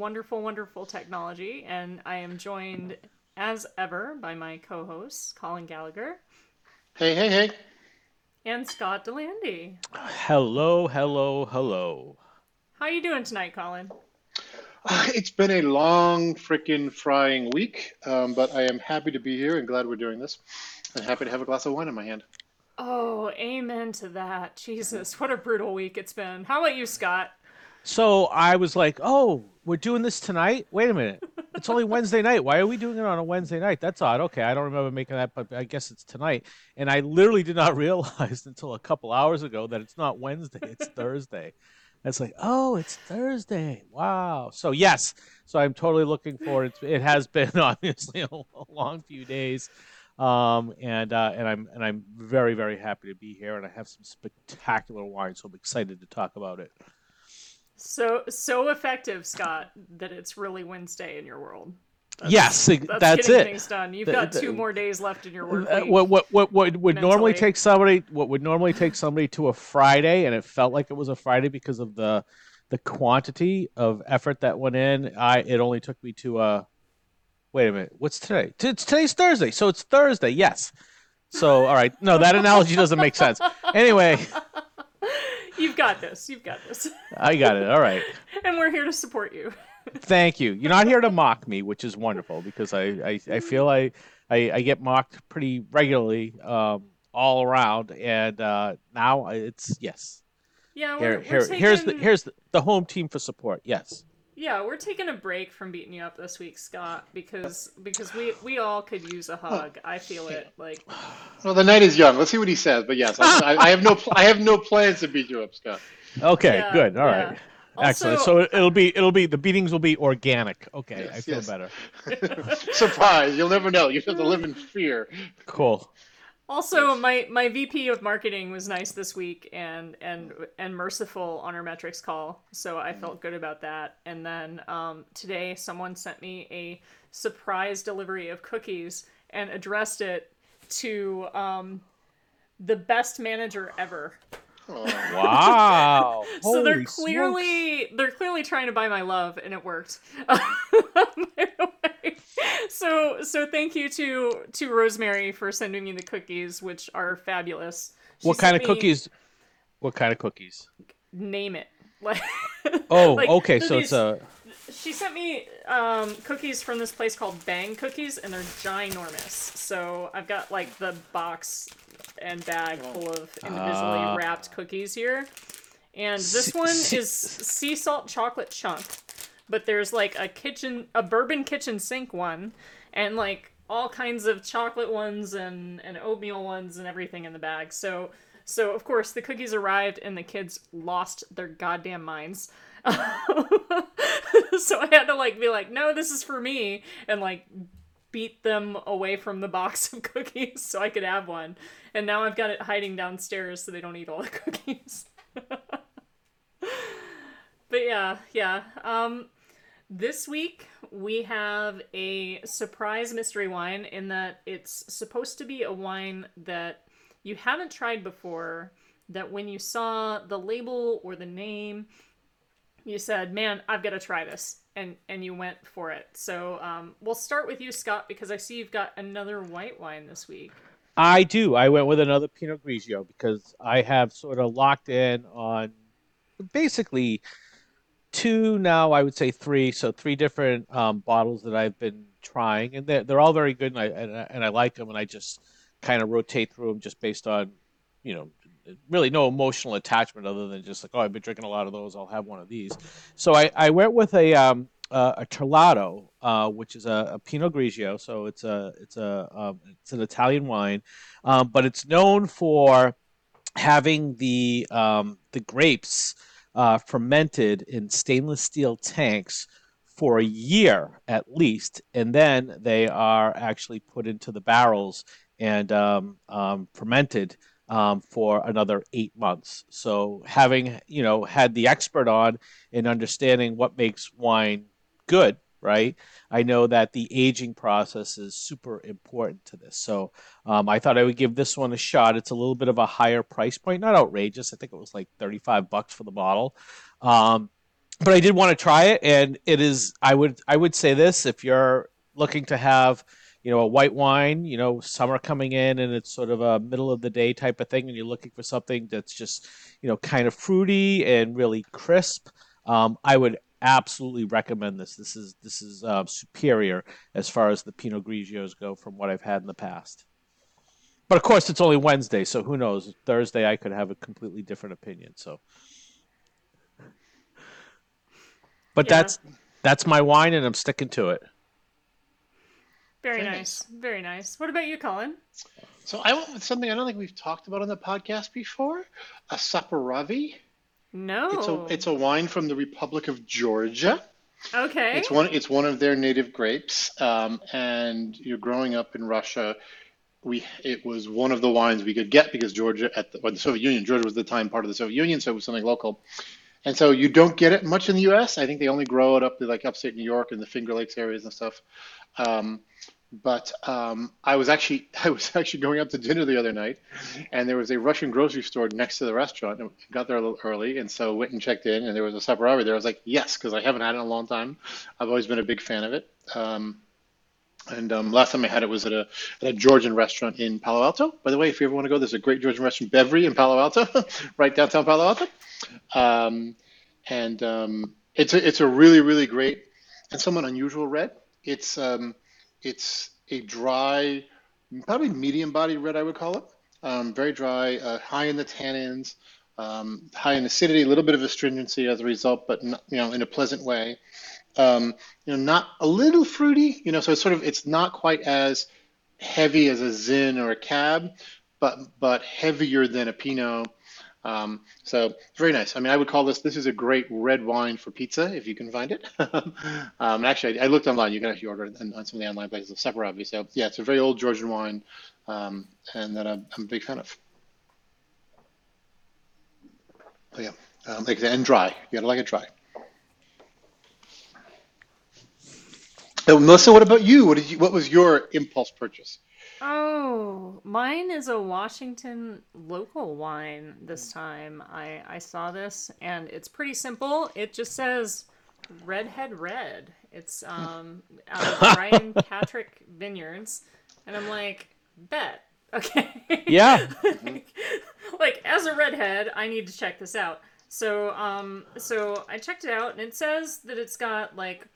wine and wonderful, wonderful technology. And I am joined, as ever, by my co hosts, Colin Gallagher. Hey, hey, hey. And Scott Delandy. Hello, hello, hello. How are you doing tonight, Colin? Uh, it's been a long, freaking frying week, um, but I am happy to be here and glad we're doing this. And happy to have a glass of wine in my hand. Oh, amen to that. Jesus, what a brutal week it's been. How about you, Scott? So I was like, oh, we're doing this tonight? Wait a minute. It's only Wednesday night. Why are we doing it on a Wednesday night? That's odd. Okay, I don't remember making that, but I guess it's tonight. And I literally did not realize until a couple hours ago that it's not Wednesday, it's Thursday. It's like, oh, it's Thursday. Wow. So yes, so I'm totally looking forward. It has been obviously a, a long few days, um, and uh, and I'm and I'm very very happy to be here, and I have some spectacular wine, so I'm excited to talk about it. So so effective, Scott, that it's really Wednesday in your world. That's, yes, that's, that's getting it. Things done. You've the, got two the, more days left in your work uh, What what what, what would mentally. normally take somebody what would normally take somebody to a Friday, and it felt like it was a Friday because of the the quantity of effort that went in. I it only took me to a. Wait a minute. What's today? It's today's Thursday, so it's Thursday. Yes. So all right. No, that analogy doesn't make sense. Anyway. You've got this. You've got this. I got it. All right. and we're here to support you. Thank you. You're not here to mock me, which is wonderful because I, I, I feel I, I, I, get mocked pretty regularly um, all around, and uh, now it's yes. Yeah, we're, here, here, taking... here's the here's the, the home team for support. Yes. Yeah, we're taking a break from beating you up this week, Scott, because because we we all could use a hug. I feel it like. Well, the night is young. Let's see what he says. But yes, I, I have no I have no plans to beat you up, Scott. Okay, yeah, good. All yeah. right. Also, Excellent. So it'll be it'll be the beatings will be organic. Okay, yes, I feel yes. better. Surprise! You'll never know. You have to mm. live in fear. Cool. Also, my my VP of marketing was nice this week and and and merciful on our metrics call, so I felt good about that. And then um, today, someone sent me a surprise delivery of cookies and addressed it to um, the best manager ever. Wow! so they're clearly smokes. they're clearly trying to buy my love, and it worked. so so thank you to to Rosemary for sending me the cookies, which are fabulous. She what kind of me, cookies? What kind of cookies? Name it. oh, like, okay. So these, it's a. She sent me um, cookies from this place called Bang Cookies, and they're ginormous. So I've got like the box and bag full of individually uh, wrapped cookies here. And this one is sea salt chocolate chunk, but there's like a kitchen, a bourbon kitchen sink one, and like all kinds of chocolate ones and, and oatmeal ones and everything in the bag. So, so of course the cookies arrived and the kids lost their goddamn minds. so I had to like be like, no, this is for me, and like beat them away from the box of cookies so I could have one. And now I've got it hiding downstairs so they don't eat all the cookies. but yeah, yeah. Um this week we have a surprise mystery wine in that it's supposed to be a wine that you haven't tried before that when you saw the label or the name you said, "Man, I've got to try this," and and you went for it. So um, we'll start with you, Scott, because I see you've got another white wine this week. I do. I went with another Pinot Grigio because I have sort of locked in on basically two now. I would say three. So three different um, bottles that I've been trying, and they're they're all very good, and I and, and I like them, and I just kind of rotate through them just based on you know really no emotional attachment other than just like, oh, I've been drinking a lot of those. I'll have one of these. So I, I went with a um, uh, a Terlato, uh, which is a, a, Pinot Grigio. So it's a it's a um, it's an Italian wine, um, but it's known for having the um, the grapes uh, fermented in stainless steel tanks for a year at least, and then they are actually put into the barrels and um, um, fermented um, for another eight months. So having you know had the expert on in understanding what makes wine good, right? I know that the aging process is super important to this. So um, I thought I would give this one a shot. It's a little bit of a higher price point, not outrageous. I think it was like thirty-five bucks for the bottle. Um, but I did want to try it, and it is. I would I would say this if you're looking to have you know a white wine, you know summer coming in, and it's sort of a middle of the day type of thing, and you're looking for something that's just you know kind of fruity and really crisp. Um, I would absolutely recommend this. This is this is uh, superior as far as the Pinot Grigios go from what I've had in the past. But of course, it's only Wednesday, so who knows? Thursday, I could have a completely different opinion. So, but Yeah. that's that's my wine, and I'm sticking to it. Very Very nice. Very nice. What about you, Colin? So I went with something I don't think we've talked about on the podcast before, a Saperavi. No. It's a it's a wine from the Republic of Georgia. okay. It's one it's one of their native grapes. Um, and you're growing up in Russia. We it was one of the wines we could get because Georgia at the, well, the Soviet Union. Georgia was at the time part of the Soviet Union, so it was something local. And so you don't get it much in the U.S. I think they only grow it up to like upstate New York and the Finger Lakes areas and stuff. Um, but um, I was actually I was actually going out to dinner the other night, and there was a Russian grocery store next to the restaurant. And got there a little early, and so went and checked in, and there was a Saperavi there. I was like, yes, because I haven't had it in a long time. I've always been a big fan of it. Um, and um, last time I had it was at a, at a Georgian restaurant in Palo Alto. By the way, if you ever want to go, there's a great Georgian restaurant, Bevri, in Palo Alto, right downtown Palo Alto. Um, and um, it's a, it's a really really great and somewhat unusual red. It's um, it's a dry, probably medium body red, I would call it. Um, very dry, uh, high in the tannins, um, high in acidity, a little bit of astringency as a result, but not, you know in a pleasant way. Um, you know, not a little fruity. You know, so it's sort of it's not quite as heavy as a Zin or a Cab, but but heavier than a Pinot. Um, so it's very nice. I mean, I would call this this is a great red wine for pizza if you can find it. um, actually, I, I looked online. You can actually order it on, on some of the online places of Saperavi. So yeah, it's a very old Georgian wine, um, and that I'm, I'm a big fan of. But yeah, um, like and dry. You gotta like it dry. So, Melissa, what about you? What did you? What was your impulse purchase? Oh, mine is a Washington local wine this time. I, I saw this and it's pretty simple. It just says Redhead Red. It's um out of Brian Patrick Vineyards. And I'm like, bet. Okay. Yeah. like as a redhead, I need to check this out. So um so I checked it out and it says that it's got like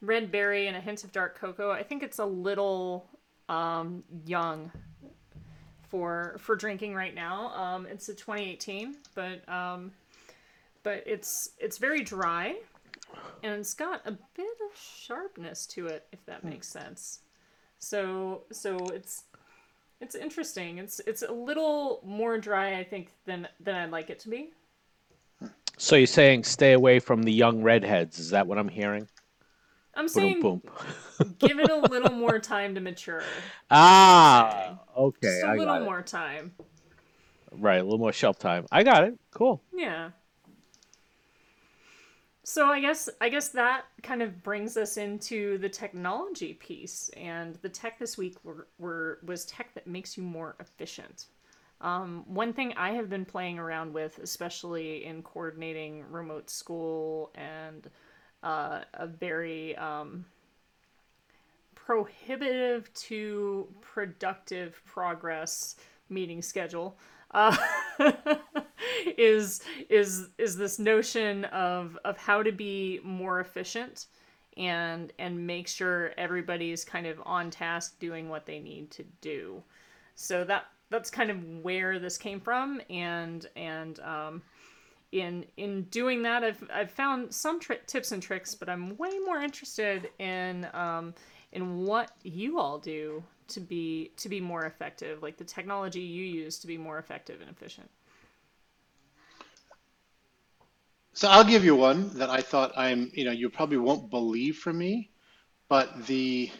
red berry and a hint of dark cocoa. I think it's a little um young for for drinking right now. Um it's a 2018, but um but it's it's very dry and it's got a bit of sharpness to it if that makes sense. So so it's it's interesting. It's it's a little more dry, I think, than than I'd like it to be. So you're saying stay away from the young redheads? Is that what I'm hearing? I'm saying boom. give it a little more time to mature. Ah, okay. Just a I little more time. Right, a little more shelf time. I got it. Cool. Yeah. So I guess I guess that kind of brings us into the technology piece, and the tech this week were, were was tech that makes you more efficient. Um, one thing I have been playing around with, especially in coordinating remote school and uh, a very um, prohibitive to productive progress meeting schedule uh, is is is this notion of of how to be more efficient and and make sure everybody's kind of on task doing what they need to do. So that that's kind of where this came from and and um, in in doing that i've i've found some tri- tips and tricks but i'm way more interested in um, in what you all do to be to be more effective like the technology you use to be more effective and efficient So I'll give you one that I thought I'm, you know, you probably won't believe from me, but the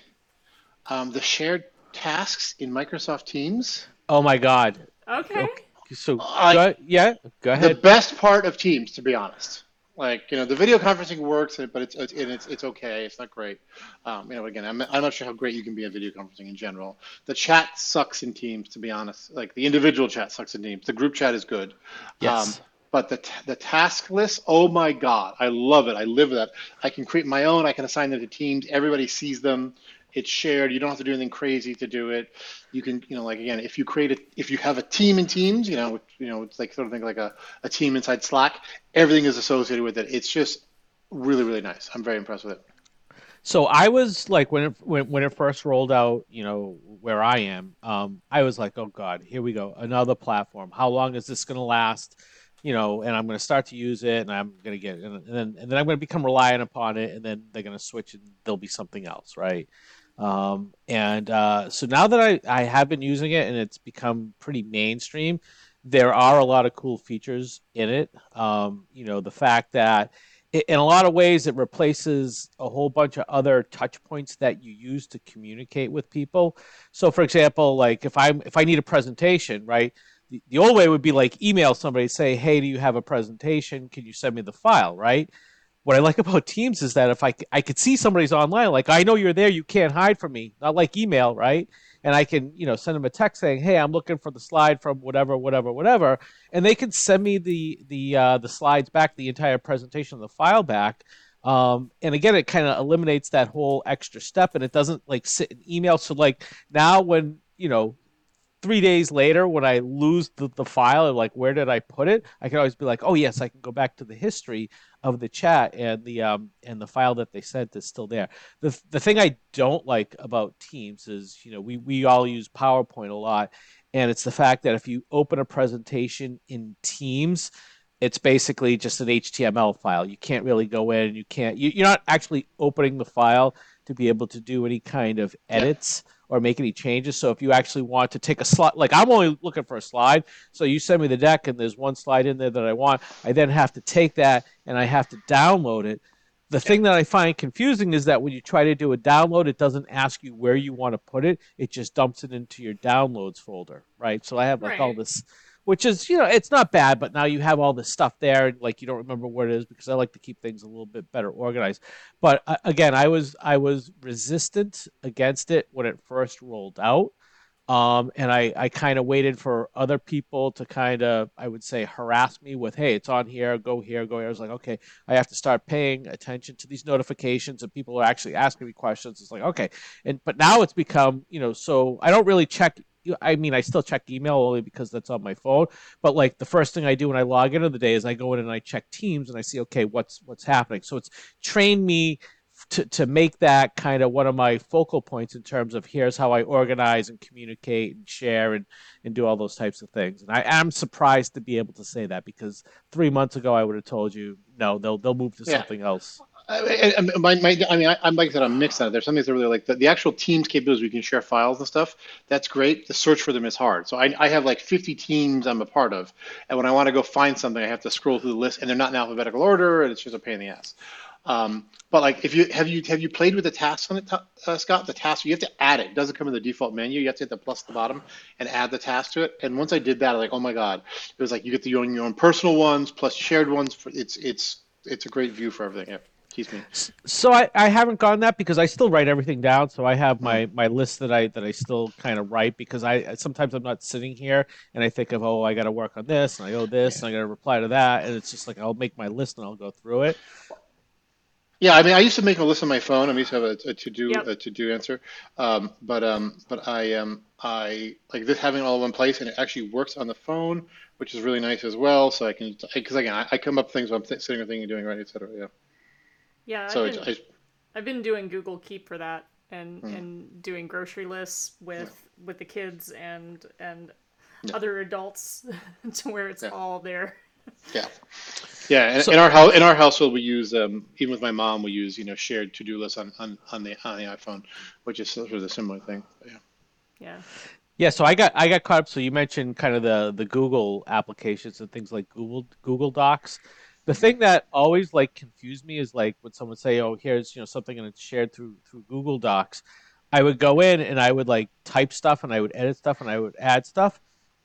um, the shared tasks in Microsoft Teams. Oh my God. okay So I- go, yeah, go ahead. The best part of Teams, to be honest. Like, you know, the video conferencing works, but it's it's it's, it's okay. It's not great. Um, you know, again, I'm, I'm not sure how great you can be at video conferencing in general. The chat sucks in Teams, to be honest. Like the individual chat sucks in Teams. The group chat is good. Yes. Um, But the the task list, oh my God, I love it. I live that. I can create my own. I can assign them to teams. Everybody sees them. It's shared. You don't have to do anything crazy to do it. You can, you know, like again, if you create a, if you have a team in Teams, you know, you know, it's like sort of think like a, a team inside Slack. Everything is associated with it. It's just really, really nice. I'm very impressed with it. So I was like when it when, when it first rolled out, you know, where I am, um, I was like, oh god, here we go, another platform. How long is this going to last? You know, and I'm going to start to use it, and I'm going to get, and then and then I'm going to become reliant upon it, and then they're going to switch, and there'll be something else, right? Um, and uh, so now that I I have been using it, and it's become pretty mainstream, there are a lot of cool features in it. Um, you know, the fact that in a lot of ways it replaces a whole bunch of other touch points that you use to communicate with people. So for example like if i'm if i need a presentation right the, the old way would be like email somebody say hey do you have a presentation? Can you send me the file? Right what i like about teams is that if i, I could see somebody's online like i know you're there you can't hide from me not like email right and I can, you know, send them a text saying, "Hey, I'm looking for the slide from whatever, whatever, whatever," and they can send me the the uh, the slides back, the entire presentation, the file back. Um, and again, it kind of eliminates that whole extra step, and it doesn't like sit in email. So like now, when you know three days later when I lose the, the file and like where did I put it, I can always be like, oh yes, I can go back to the history of the chat and the um and the file that they sent is still there. The the thing I don't like about Teams is you know we we all use PowerPoint a lot, and it's the fact that if you open a presentation in Teams. It's basically just an HTML file. You can't really go in. You can't. You, you're not actually opening the file to be able to do any kind of edits. Yeah or make any changes. So if you actually want to take a slide, like I'm only looking for a slide, so you send me the deck and there's one slide in there that I want, I then have to take that and I have to download it. The thing that I find confusing is that when you try to do a download, it doesn't ask you where you want to put it. It just dumps it into your downloads folder, right? So I have like right. all this which is you know it's not bad but now you have all this stuff there and like you don't remember what it is because i like to keep things a little bit better organized. But uh, again i was i was resistant against it when it first rolled out um, and i i kind of waited for other people to kind of i would say harass me with hey it's on here go here go here. I was like okay i have to start paying attention to these notifications and people are actually asking me questions. It's like okay. And but now it's become you know so i don't really check I mean, I still check email only because that's on my phone. But like the first thing I do when I log into the day is I go in and I check Teams and I see okay what's what's happening. So it's trained me to to make that kind of one of my focal points in terms of here's how I organize and communicate and share and and do all those types of things. And I am surprised to be able to say that because three months ago I would have told you no, they'll they'll move to yeah. something else. I, I, my, my, I mean, I, am like I said, I'm mixed on it. There's some things that really like the, the actual Teams capabilities. We can share files and stuff. That's great. The search for them is hard. So I, I have like 50 teams I'm a part of, and when I want to go find something, I have to scroll through the list, and they're not in alphabetical order, and it's just a pain in the ass. Um, but like, if you have you have you played with the tasks on it, uh, Scott? The task you have to add it. It doesn't come in the default menu. You have to hit the plus at the bottom and add the task to it. And once I did that, I was like, oh my god, it was like you get the, your own your own personal ones plus shared ones. For it's it's it's a great view for everything. Yeah. Excuse me. So I, I haven't gone that because I still write everything down. So I have my, my list that I that I still kind of write because I sometimes I'm not sitting here and I think of oh I got to work on this and I owe this and I got to reply to that and it's just like I'll make my list and I'll go through it. Yeah, I mean, I used to make a list on my phone. I used to have a, a to do yep. a to do answer, um, but um, but I um, I like this having all in one place, and it actually works on the phone, which is really nice as well. So I can because again, I, I, come up with things while I'm th- sitting or thinking, doing right, etc. Yeah. Yeah, so I've been, I, I've been doing Google Keep for that and hmm. and doing grocery lists with yeah. with the kids and and yeah. other adults to where it's yeah. all there. Yeah, yeah. In, so, in our house, in our household, we use um, even with my mom, we use you know shared to do lists on, on on the on the iPhone, which is sort of a similar thing. But yeah. Yeah. Yeah, so I got I got caught up. So you mentioned kind of the the Google applications and things like Google Google Docs the thing that always like confused me is like when someone say, "Oh, here's you know something and it's shared through through Google Docs." I would go in and I would like type stuff and I would edit stuff and I would add stuff,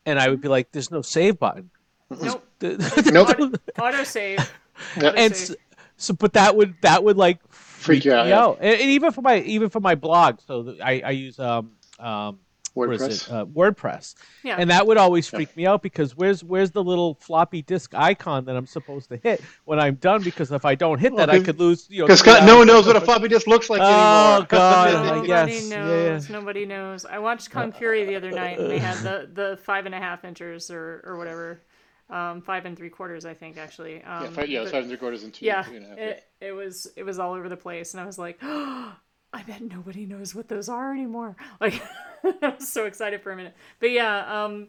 and I would be like, "There's no save button." Nope. nope. Auto, auto save. and so, so, but that would that would like freak you out. out. And, and, even for my even for my blog, so I I use um um what is WordPress. it? Uh, WordPress. Yeah. And that would always freak me out because where's where's the little floppy disk icon that I'm supposed to hit when I'm done? Because if I don't hit Well, that, I 'cause- could lose. You know, Because three no one knows what a floppy disk looks like Oh, anymore. God, Nobody guess, yeah, knows. yeah. Nobody knows. I watched Kung Fury the other night, and they had the, the five and a half inches or, or whatever, um, five and three quarters, I think actually. Um, yeah, five, yeah, but- five and three quarters and two. yeah, two and a half, it, it was it was all over the place, and I was like, I bet nobody knows what those are anymore. Like, I was so excited for a minute. But yeah, um,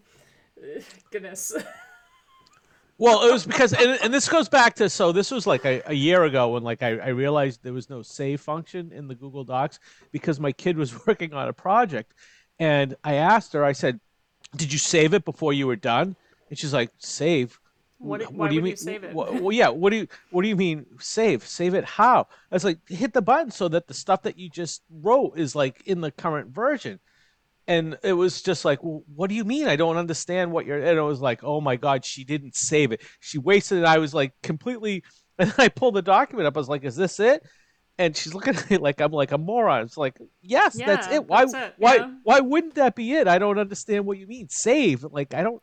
goodness. Well, it was because, and, and this goes back to so this was like a, a year ago when like I, I realized there was no save function in the Google Docs because my kid was working on a project, and I asked her, I said, "Did you save it before you were done?" And she's like, "Save." What- What do you mean? you save it? Well, yeah. What do you What do you mean save? Save it how? I was like, hit the button so that the stuff that you just wrote is like in the current version. And it was just like, well, what do you mean? I don't understand what you're. And it was like, oh my god, she didn't save it. She wasted it. I was like completely. And I pulled the document up. I was like, is this it? And she's looking at it like I'm like a moron. It's like, yes, that's it. Why? that's it, why? yeah. Why wouldn't that be it? I don't understand what you mean. Save. Like I don't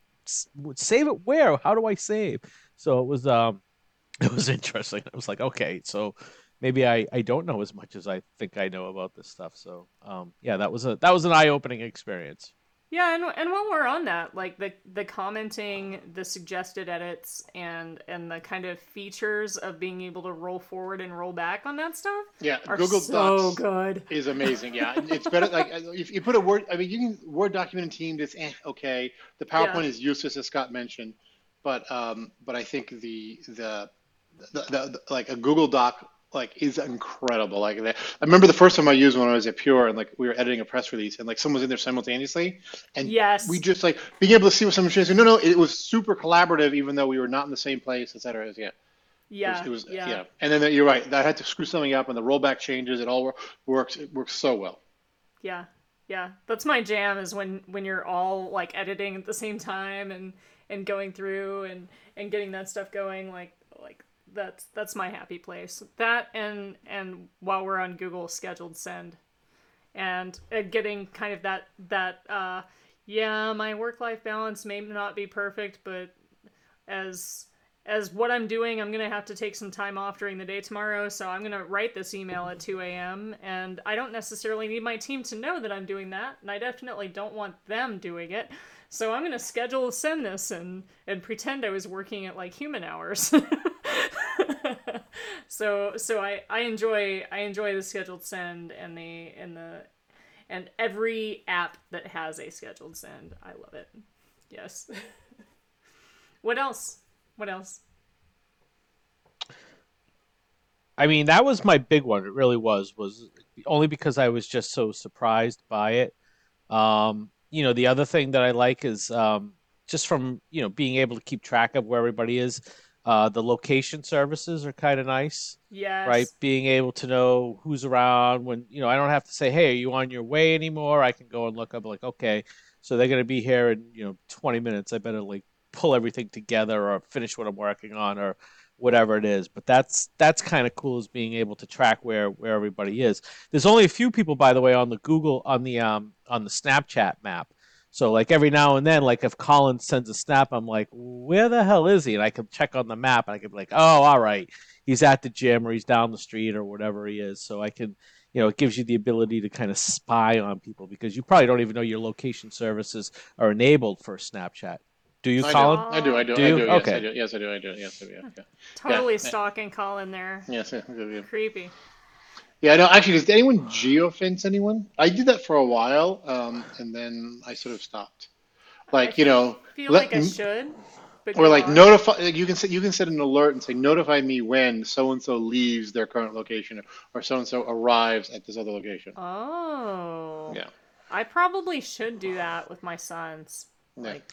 save it where? How do I save? So it was um it was interesting. I was like, okay, so maybe I, I don't know as much as I think I know about this stuff. So um yeah, that was a that was an eye opening experience. Yeah, and and while we're on that, like the the commenting, the suggested edits, and and the kind of features of being able to roll forward and roll back on that stuff Yeah, Google so Docs good. is amazing. Yeah, it's better. Like if you put a word, I mean, you can Word document in Teams. It's eh, okay. The PowerPoint Yeah. is useless, as Scott mentioned. But um, but I think the the, the, the, the like a Google Doc like is incredible. Like that. I remember the first time I used one, I was at Pure, and like we were editing a press release, and like someone was in there simultaneously, and Yes. we just like being able to see what someone was saying. No, no, it was super collaborative, even though we were not in the same place, et cetera. Yeah. Yeah, It was, it was yeah, yeah. And then you're right. I had to screw something up, and the rollback changes. It all works. It works so well. yeah, yeah. That's my jam. Is when when you're all like editing at the same time and and going through and and getting that stuff going. Like like that's that's my happy place. That and and while we're on Google, scheduled send, and and getting kind of that that uh yeah, my work life balance may not be perfect, but as as what I'm doing, I'm gonna have to take some time off during the day tomorrow, so I'm gonna write this email at 2 a.m. and I don't necessarily need my team to know that I'm doing that, and I definitely don't want them doing it. So I'm gonna schedule send this and and pretend I was working at like human hours. so so I I enjoy I enjoy the scheduled send and the and the and every app that has a scheduled send. I love it. Yes. what else? What else? I mean, that was my big one. It really was. Was only because I was just so surprised by it. Um, you know, the other thing that I like is um, just from you know being able to keep track of where everybody is. Uh, the location services are kind of nice, Yes. right? Being able to know who's around when you know I don't have to say, "Hey, are you on your way anymore?" I can go and look up, like, okay, so they're going to be here in you know 20 minutes. I better like pull everything together or finish what I'm working on or whatever it is. But that's that's kind of cool is being able to track where where everybody is. There's only a few people, by the way, on the Google on the um on the Snapchat map. So like every now and then, like if Colin sends a snap, I'm like, where the hell is he? And I can check on the map and I can be like, oh, all right, he's at the gym or he's down the street or whatever he is. So I can, you know, it gives you the ability to kind of spy on people because you probably don't even know your location services are enabled for Snapchat. Do you, I do. Colin? I do. I do. Do I do. Yes, Okay. I do. Yes, I do. I do. Yes, I do. Yeah. Totally Yeah. stalking Colin there. Yes, yeah, yeah, yeah. Creepy. Yeah, no, actually, does anyone geofence anyone? I did that for a while, um, and then I sort of stopped. Like, you know, Feel let like I should. But or go like on. notify. You can set you can set an alert and say notify me when so and so leaves their current location, or so and so arrives at this other location. Oh. Yeah. I probably should do that with my sons. Yeah. Like,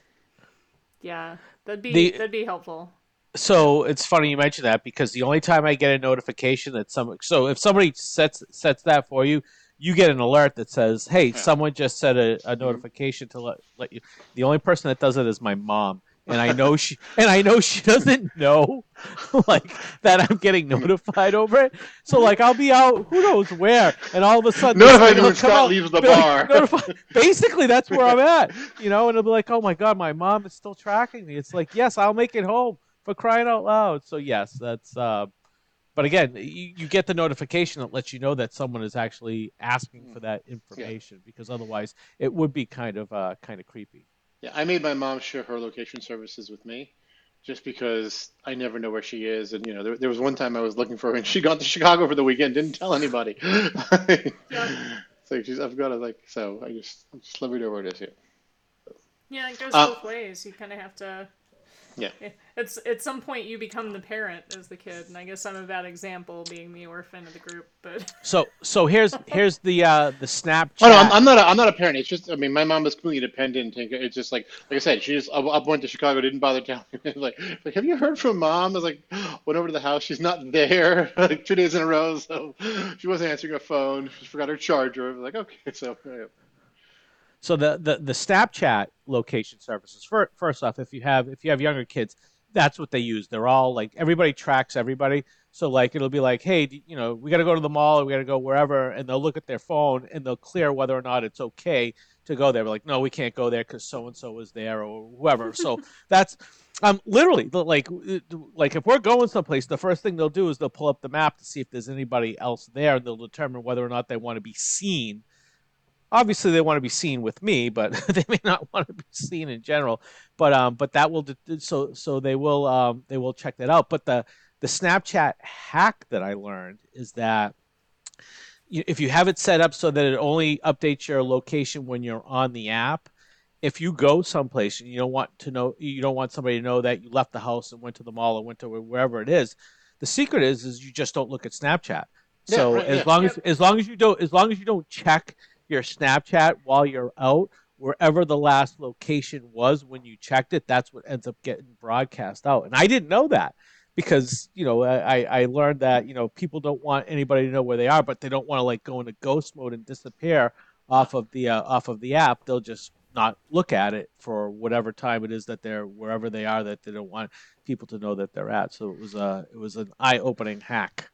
yeah, that'd be The- that'd be helpful. So it's funny you mention that because the only time I get a notification that some so if somebody sets sets that for you, you get an alert that says, "Hey, someone just set a, a mm-hmm. notification to let let you." The only person that does it is my mom and I know she and I know she doesn't know like that I'm getting mm-hmm. notified over it. So like I'll be out who knows where, and all of a sudden notified when Scott leaves the bar. Like, Basically, that's where I'm at, you know. And it'll be like, oh my god, my mom is still tracking me. It's like, yes, I'll make it home for crying out loud. So yes, that's. Uh, but again, you, you get the notification that lets you know that someone is actually asking for that information, yeah. because otherwise it would be kind of uh, kind of creepy. Yeah, I made my mom share her location services with me, just because I never know where she is. And you know, there, there was one time I was looking for her, and she got to Chicago for the weekend, didn't tell anybody. yeah. So she's, I've got to like, so I just, I just let me know where it is here. Yeah, it goes uh, both ways. You kind of have to yeah. It's at some point you become the parent as the kid, and I guess I'm a bad example being the orphan of the group. But so so here's here's the uh the Snapchat. Oh no, I'm, I'm not a, I'm not a parent. It's just I mean my mom is completely dependent. It's just like like I said, she just up went to Chicago, didn't bother telling me. like like have you heard from mom? I was like went over to the house, she's not there like two days in a row, so she wasn't answering her phone. She forgot her charger. I was like okay, so. Yeah. So the, the the Snapchat location services. First off, if you have if you have younger kids, that's what they use. They're all like everybody tracks everybody. So like it'll be like, hey, you know, we got to go to the mall, or we got to go wherever, and they'll look at their phone and they'll clear whether or not it's okay to go there. We're like, no, we can't go there because so and so was there or whoever. So that's um literally like like if we're going someplace, the first thing they'll do is they'll pull up the map to see if there's anybody else there, and they'll determine whether or not they want to be seen obviously they want to be seen with me, but they may not want to be seen in general. But um, but that will so so they will um they will check that out. But the the Snapchat hack that I learned is that if you have it set up so that it only updates your location when you're on the app, if you go someplace and you don't want to know you don't want somebody to know that you left the house and went to the mall or went to wherever it is, the secret is is you just don't look at Snapchat. So yeah, right, as yeah. long as as long as you don't as long as you don't check your Snapchat while you're out, wherever the last location was when you checked it, that's what ends up getting broadcast out. And I didn't know that because you know I, I learned that you know people don't want anybody to know where they are, but they don't want to like go into ghost mode and disappear off of the uh, off of the app. They'll just not look at it for whatever time it is that they're wherever they are that they don't want people to know that they're at. So it was a it was an eye opening hack.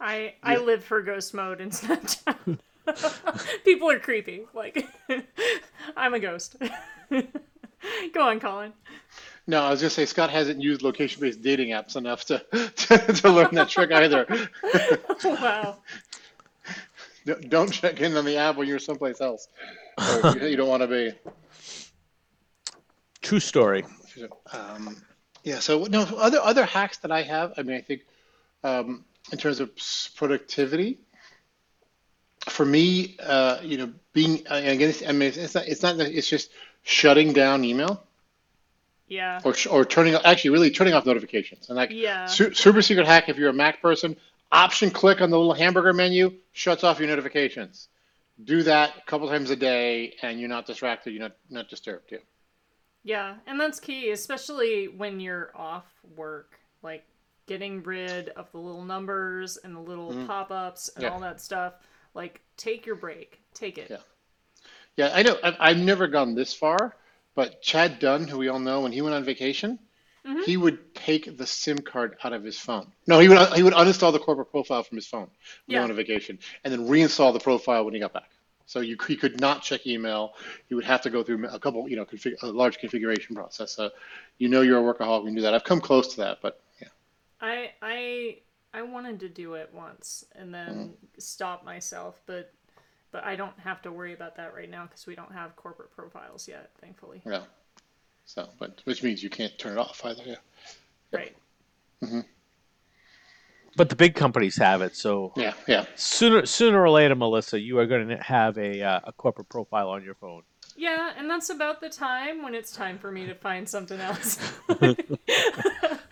I I yeah. live for ghost mode in Snapchat. People are creepy. Like, I'm a ghost. Go on, Colin. No, I was gonna say Scott hasn't used location-based dating apps enough to to, to learn that trick either. wow. Don't check in on the app when you're someplace else. You, you, don't want to be. True story. Um, yeah. So no other other hacks that I have. I mean, I think um, in terms of productivity, for me, uh, you know, being again, I mean, it's not, it's not, it's just shutting down email. Yeah. Or, or turning actually really turning off notifications and like yeah. Su- super secret hack if you're a Mac person option click on the little hamburger menu shuts off your notifications. Do that a couple times a day and you're not distracted. You're not not disturbed. Yeah. Yeah, and that's key, especially when you're off work. Like getting rid of the little numbers and the little mm-hmm. pop-ups and yeah. all that stuff like, take your break. Take it. Yeah. Yeah, I know. I've, I've never gone this far, but Chad Dunn, who we all know, when he went on vacation, mm-hmm. he would take the SIM card out of his phone. No, he would he would uninstall the corporate profile from his phone when yeah. he went on vacation, and then reinstall the profile when he got back. So you he could not check email. You would have to go through a couple, you know, config, a large configuration process. So you know you're a workaholic when you do that. I've come close to that, but I I wanted to do it once and then mm. stop myself, but but I don't have to worry about that right now because we don't have corporate profiles yet, thankfully. Yeah. So, but which means you can't turn it off either. Yeah. Right. Mm-hmm. But the big companies have it, so yeah, yeah. Sooner, sooner or later, Melissa, you are going to have a uh, a corporate profile on your phone. Yeah, and that's about the time when it's time for me to find something else.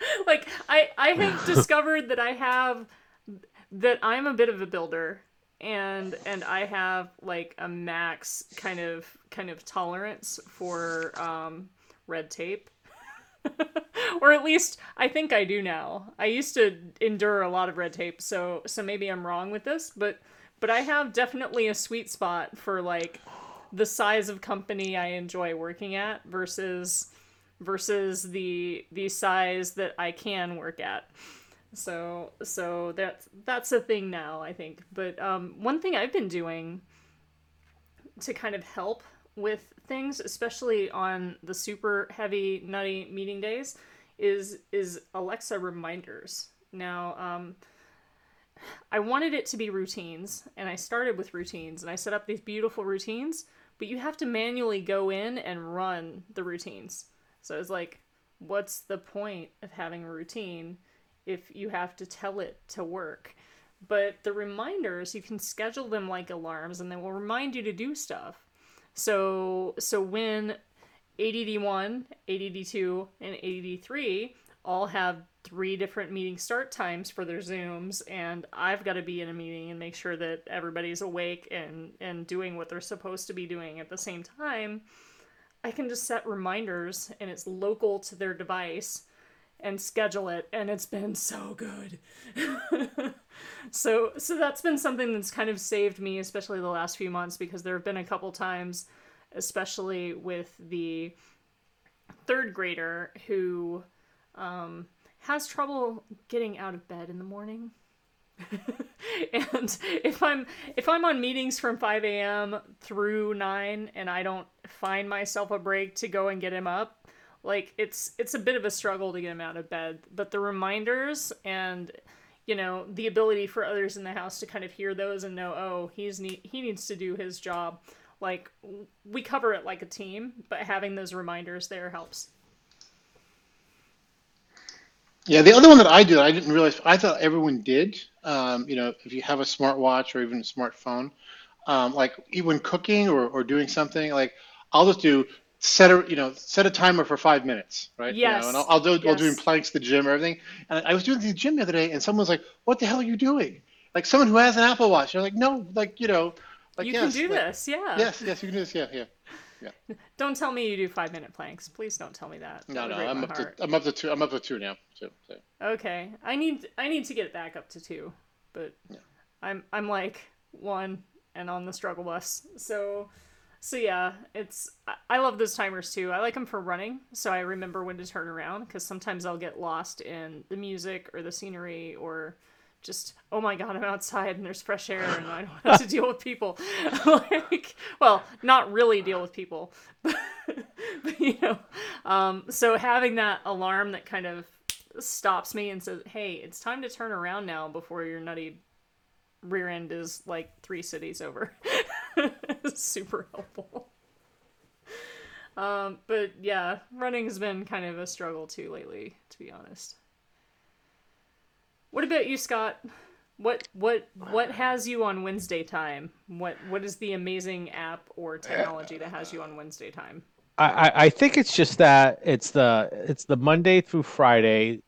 I I have discovered that I have that I'm a bit of a builder and and I have like a max kind of kind of tolerance for um, red tape. or at least I think I do now. I used to endure a lot of red tape, so so maybe I'm wrong with this, but but I have definitely a sweet spot for like the size of company I enjoy working at versus versus the the size that I can work at. So so that's that's a thing now, I think. But um, one thing I've been doing to kind of help with things, especially on the super heavy nutty meeting days, is is Alexa reminders. Now, um, I wanted it to be routines, and I started with routines, and I set up these beautiful routines. But you have to manually go in and run the routines. So it's like, what's the point of having a routine if you have to tell it to work? But the reminders, you can schedule them like alarms, and they will remind you to do stuff. So so when ADD1, ADD2, and ADD3 all have three different meeting start times for their Zooms, and I've got to be in a meeting and make sure that everybody's awake and, and doing what they're supposed to be doing at the same time. I can just set reminders and it's local to their device and schedule it and it's been so good. so so that's been something that's kind of saved me especially the last few months because there have been a couple times especially with the third grader who um, has trouble getting out of bed in the morning. and if I'm if I'm on meetings from 5 a.m. through 9 and I don't find myself a break to go and get him up, like it's it's a bit of a struggle to get him out of bed. But the reminders and you know the ability for others in the house to kind of hear those and know oh he's ne- he needs to do his job like we cover it like a team but having those reminders there helps Yeah, the other one that I do, I didn't realize, I thought everyone did. Um, you know, if you have a smartwatch or even a smartphone, um, like even when cooking or, or doing something, like I'll just do set a you know set a timer for five minutes, right? You yes know, and I'll, I'll do while doing planks at the gym or everything. And I was doing the gym the other day, and someone was like, "What the hell are you doing?" Like someone who has an Apple Watch. Was like, "No, like you know, like you can do like, this yeah yes, yes, you can do this. Yeah, yeah, yeah." don't tell me you do five minute planks please don't tell me that that No, would no, I'm up to I'm up to two. I'm up to two now. So, so. okay i need i need to get back up to two but Yeah. i'm i'm like one and on the struggle bus so so yeah it's I- i love those timers too i like them for running so i remember when to turn around because sometimes i'll get lost in the music or the scenery or just oh my god i'm outside and there's fresh air and i don't have to deal with people. Like well not really deal with people but, but you know um, so having that alarm that kind of stops me and says hey it's time to turn around now before your nutty rear end is like three cities over. Super helpful. Um, but yeah running has been kind of a struggle too lately to be honest what about you, Scott? What what what has you on Wednesday time? What what is the amazing app or technology that has you on Wednesday time? I, I think it's just that it's the it's the Monday through Friday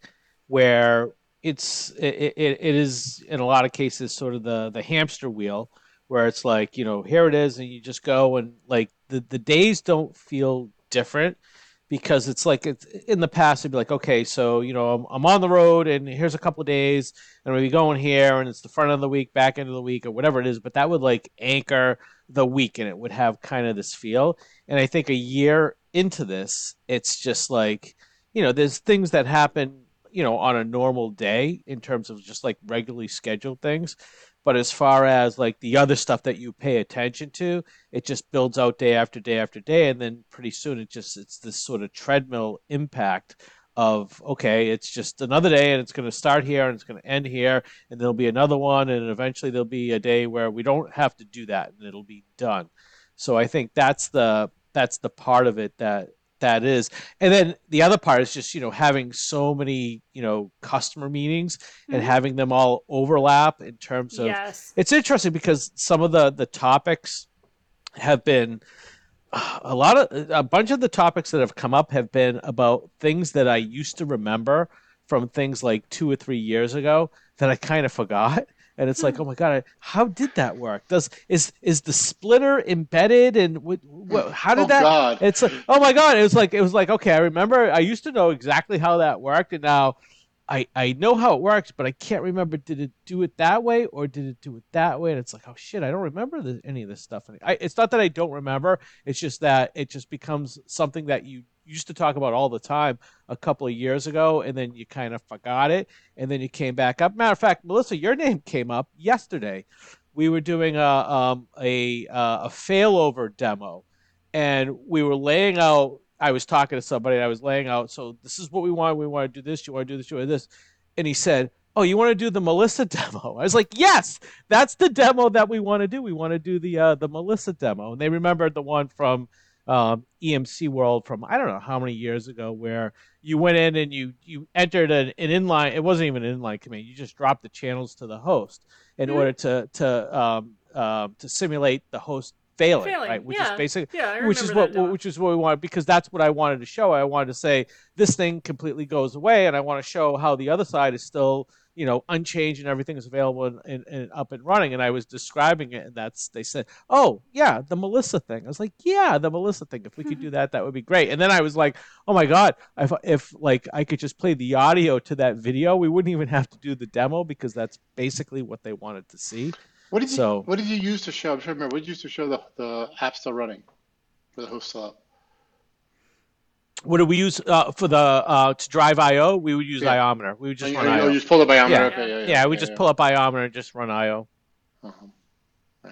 where it's it, it, it is in a lot of cases sort of the the hamster wheel where it's like you know here it is and you just go and like the the days don't feel different because it's like it's in the past it'd be like okay so you know I'm, I'm on the road and here's a couple of days and we'll be going here and it's the front of the week back end of the week or whatever it is but that would like anchor the week and it would have kind of this feel. And i think a year into this it's just like you know there's things that happen you know on a normal day in terms of just like regularly scheduled things but as far as like the other stuff that you pay attention to it just builds out day after day after day and then pretty soon it just it's this sort of treadmill impact of okay it's just another day and it's going to start here and it's going to end here and there'll be another one and eventually there'll be a day where we don't have to do that and it'll be done. So i think that's the that's the part of it that that is and then the other part is just you know having so many you know customer meetings and Mhm. having them all overlap in terms of Yes. it's interesting because some of the the topics have been a lot of a bunch of the topics that have come up have been about things that I used to remember from things like two or three years ago that I kind of forgot. And it's like, hmm. oh my god, how did that work? Does is is the splitter embedded and what, what, how did Oh that? God. It's like, oh my god, it was like it was like okay, I remember I used to know exactly how that worked, and now I I know how it works, but I can't remember did it do it that way or did it do it that way? And it's like, oh shit, I don't remember the, any of this stuff. I, it's not that I don't remember; it's just that it just becomes something that you used to talk about all the time a couple of years ago, and then you kind of forgot it, and then you came back up. Matter of fact, Melissa, your name came up yesterday. We were doing a um, a uh, a failover demo, and we were laying out. I was talking to somebody, and I was laying out. So this is what we want. We want to do this. You want to do this. You want this. And he said, "Oh, you want to do the Melissa demo?" I was like, "Yes, that's the demo that we want to do. We want to do the uh, the Melissa demo." And they remembered the one from um, EMC World from I don't know how many years ago, where you went in and you you entered an, an inline. It wasn't even an inline command. You just dropped the channels to the host in mm-hmm. order to to um, uh, to simulate the host failing, failing. right? Which yeah. is basically yeah, which is what which is what we wanted because that's what I wanted to show. I wanted to say this thing completely goes away, and I want to show how the other side is still you know unchanged and everything is available and, and, and, up and running. And i was describing it and that's they said oh yeah the melissa thing. I was like yeah the melissa thing. If we could do that that would be great. And then i was like oh my god if, if like i could just play the audio to that video we wouldn't even have to do the demo because that's basically what they wanted to see. What did you what did you use to show? I'm trying to remember. What did you use to show the, the app still running? For the host still up what do we use uh, for the uh, to drive IO? We would use yeah. Iometer. We would just oh, run IO. You just pull up Iometer. Yeah, okay, yeah, yeah, yeah. we just pull up Iometer and just run IO. Uh-huh.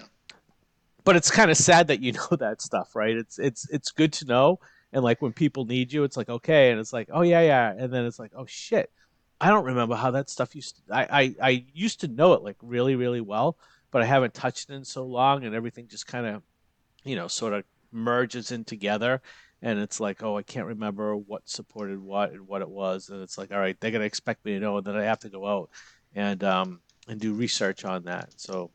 But it's kind of sad that you know that stuff, right? It's it's it's good to know, and like when people need you, it's like okay, and it's like oh yeah yeah, and then it's like oh shit, I don't remember how that stuff used. To, I I I used to know it like really really well, but I haven't touched it in so long, and everything just kind of, you know, sort of merges in together and it's like, oh, I can't remember what supported what and what it was, and it's like, all right, they're gonna expect me to know, and then I have to go out and um, and do research on that. So,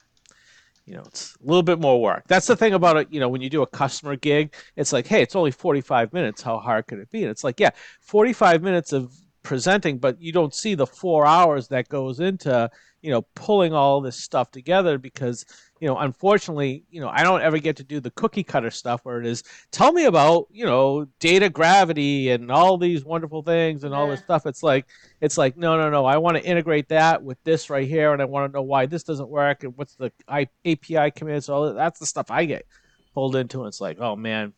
you know, it's a little bit more work. That's the thing about it. You know, when you do a customer gig, it's like, hey, it's only forty five minutes. How hard could it be? And it's like, yeah, forty five minutes of presenting, but you don't see the four hours that goes into you know pulling all this stuff together because you know, unfortunately, you know, I don't ever get to do the cookie cutter stuff where it is, tell me about, you know, data gravity and all these wonderful things and all this stuff. It's like, it's like, no, no, no. I want to integrate that with this right here, and I want to know why this doesn't work and what's the API commands. All that. that's the stuff I get pulled into. And it's like, oh man.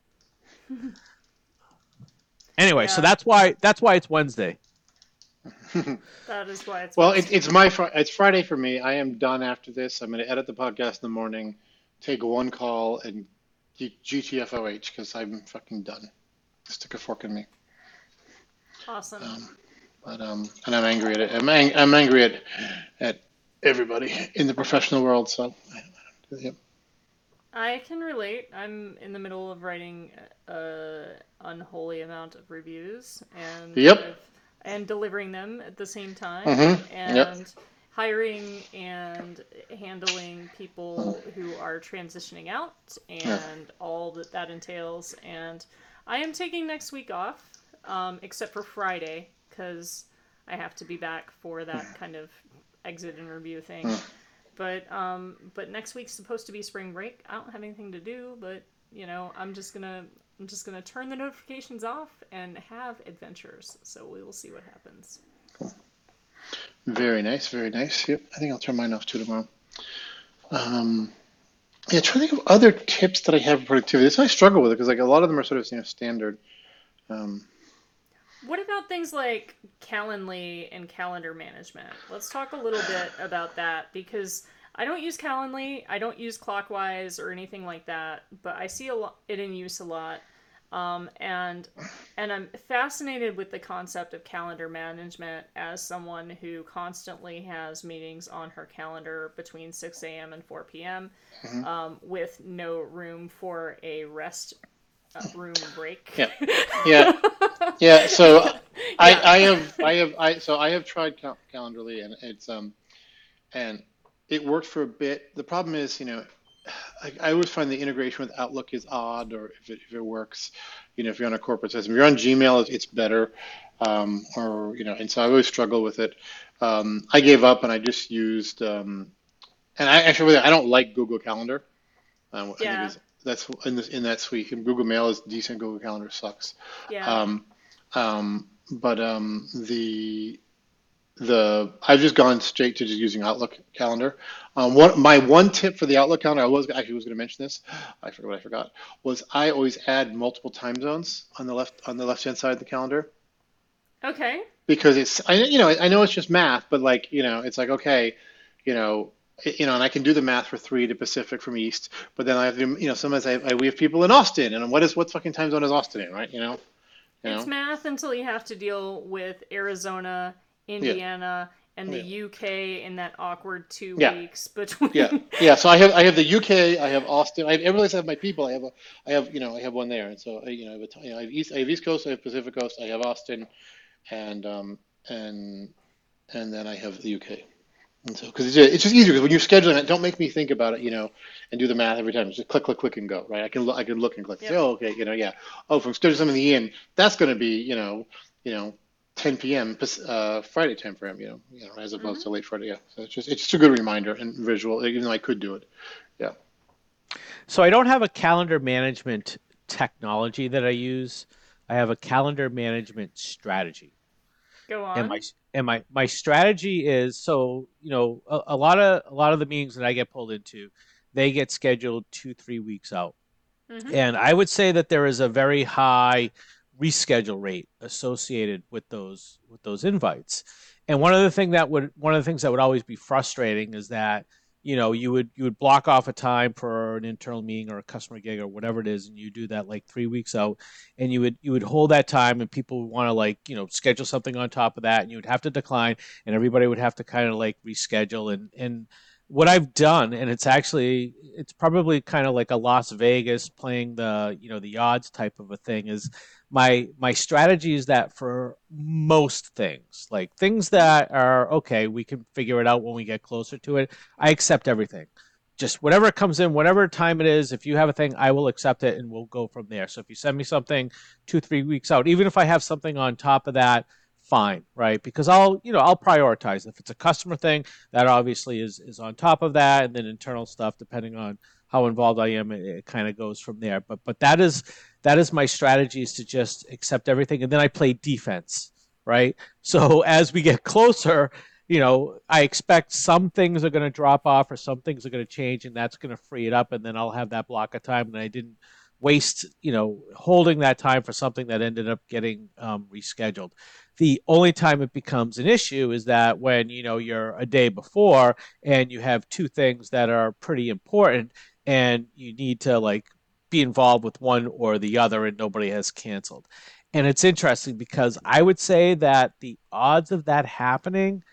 anyway, yeah. so that's why that's why it's Wednesday. that is why it's. Well, it, it's my fr- it's Friday for me. I am done after this. I'm going to edit the podcast in the morning, take one call, and GTFOH because I'm fucking done. Stick a fork in me. Awesome. Um, but um, and I'm angry at it. I'm, ang- I'm angry at at everybody in the professional world. So, yep. I can relate. I'm in the middle of writing a unholy amount of reviews, and yep. I've and delivering them at the same time mm-hmm. and yep. hiring and handling people who are transitioning out and yeah. all that that entails and i am taking next week off um, except for friday because i have to be back for that kind of exit interview thing but um, but next week's supposed to be spring break i don't have anything to do but you know i'm just gonna I'm just going to turn the notifications off and have adventures. So we will see what happens. Cool. Very nice, very nice. Yep, I think I'll turn mine off too tomorrow. Um, yeah, trying to think of other tips that I have for productivity. This I struggle with it because like a lot of them are sort of you know standard. Um, what about things like Calendly and calendar management? Let's talk a little bit about that because I don't use Calendly. I don't use Clockwise or anything like that, but I see a lot, it in use a lot. Um, and and I'm fascinated with the concept of calendar management as someone who constantly has meetings on her calendar between 6 a.m. and 4 p.m. Mm-hmm. Um, with no room for a rest uh, room break. Yeah, yeah, yeah. So yeah. I, I have I have I so I have tried Cal- Calendly and it's um and it worked for a bit. The problem is, you know, I, I always find the integration with Outlook is odd, or if it, if it works, you know, if you're on a corporate system, if you're on Gmail, it's better, um, or you know, and so I always struggle with it. Um, I gave up and I just used, um, and I actually I don't like Google Calendar. Um, yeah. that's in this in that suite. And Google Mail is decent. Google Calendar sucks. Yeah. Um, um, but um, the the I've just gone straight to just using Outlook calendar. Um, one my one tip for the Outlook calendar, I was actually was going to mention this. I forgot what I forgot. Was I always add multiple time zones on the left on the left hand side of the calendar Okay. because it's I you know I know it's just math, but like you know it's like okay, you know. You know, and I can do the math for three to Pacific from East, but then I have to, you know, sometimes I, I we have people in Austin, and what is what fucking time zone is Austin in, right? You know, you It's know, math until you have to deal with Arizona, Indiana, and the UK in that awkward two Yeah. weeks between. Yeah, yeah. So I have I have the UK, I have Austin, I have every place I have my people. I have a, I have you know I have one there, and so I, you know I have, a, you know, I have East I have East Coast, I have Pacific Coast, I have Austin, and um and and then I have the UK. And so because it's, just- it's just easier because when you're scheduling it, don't make me think about it, you know, and do the math every time. Just click, click, click, and go. Right? I can look, I can look and click. and Say, oh, okay, you know, yeah. Oh, from schedule something in the in, that's going to be you know, you know. 10 p.m. Uh, Friday time frame, you know, you know, as opposed to late Friday. Yeah, so it's just it's just a good reminder and visual, even though I could do it. Yeah. So I don't have a calendar management technology that I use. I have a calendar management strategy. Go on. And my and my my strategy is so you know a, a lot of a lot of the meetings that I get pulled into, they get scheduled two three weeks out, Mhm. and I would say that there is a very high reschedule rate associated with those with those invites. And one of the thing that would one of the things that would always be frustrating is that you know you would you would block off a time for an internal meeting or a customer gig or whatever it is and you do that like three weeks out and you would you would hold that time and people would want to like you know schedule something on top of that and you would have to decline and everybody would have to kind of like reschedule and and what I've done and it's actually it's probably kind of like a Las Vegas playing the you know the odds type of a thing is my my strategy is that for most things like things that are okay we can figure it out when we get closer to it I accept everything just whatever comes in, whatever time it is, if you have a thing, I will accept it and we'll go from there. So if you send me something two, three weeks out, even if I have something on top of that, fine, right? Because I'll, you know, I'll prioritize. If it's a customer thing, that obviously is is on top of that, and then internal stuff, depending on how involved I am, it, it kind of goes from there. But but that is that is my strategy is to just accept everything, and then I play defense, right? So as we get closer, you know, I expect some things are going to drop off or some things are going to change, and that's going to free it up, and then I'll have that block of time, and I didn't waste, you know, holding that time for something that ended up getting um, rescheduled. The only time it becomes an issue is that when you know you're a day before and you have two things that are pretty important, and you need to like be involved with one or the other, and nobody has canceled. And it's interesting because I would say that the odds of that happening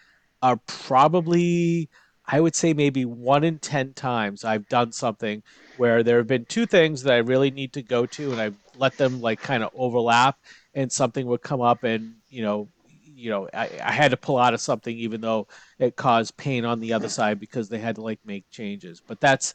are probably I would say maybe one in 10 times I've done something where there have been two things that I really need to go to and I've let them like kind of overlap and something would come up and, you know, you know, I, I had to pull out of something even though it caused pain on the other side because they had to like make changes. But that's,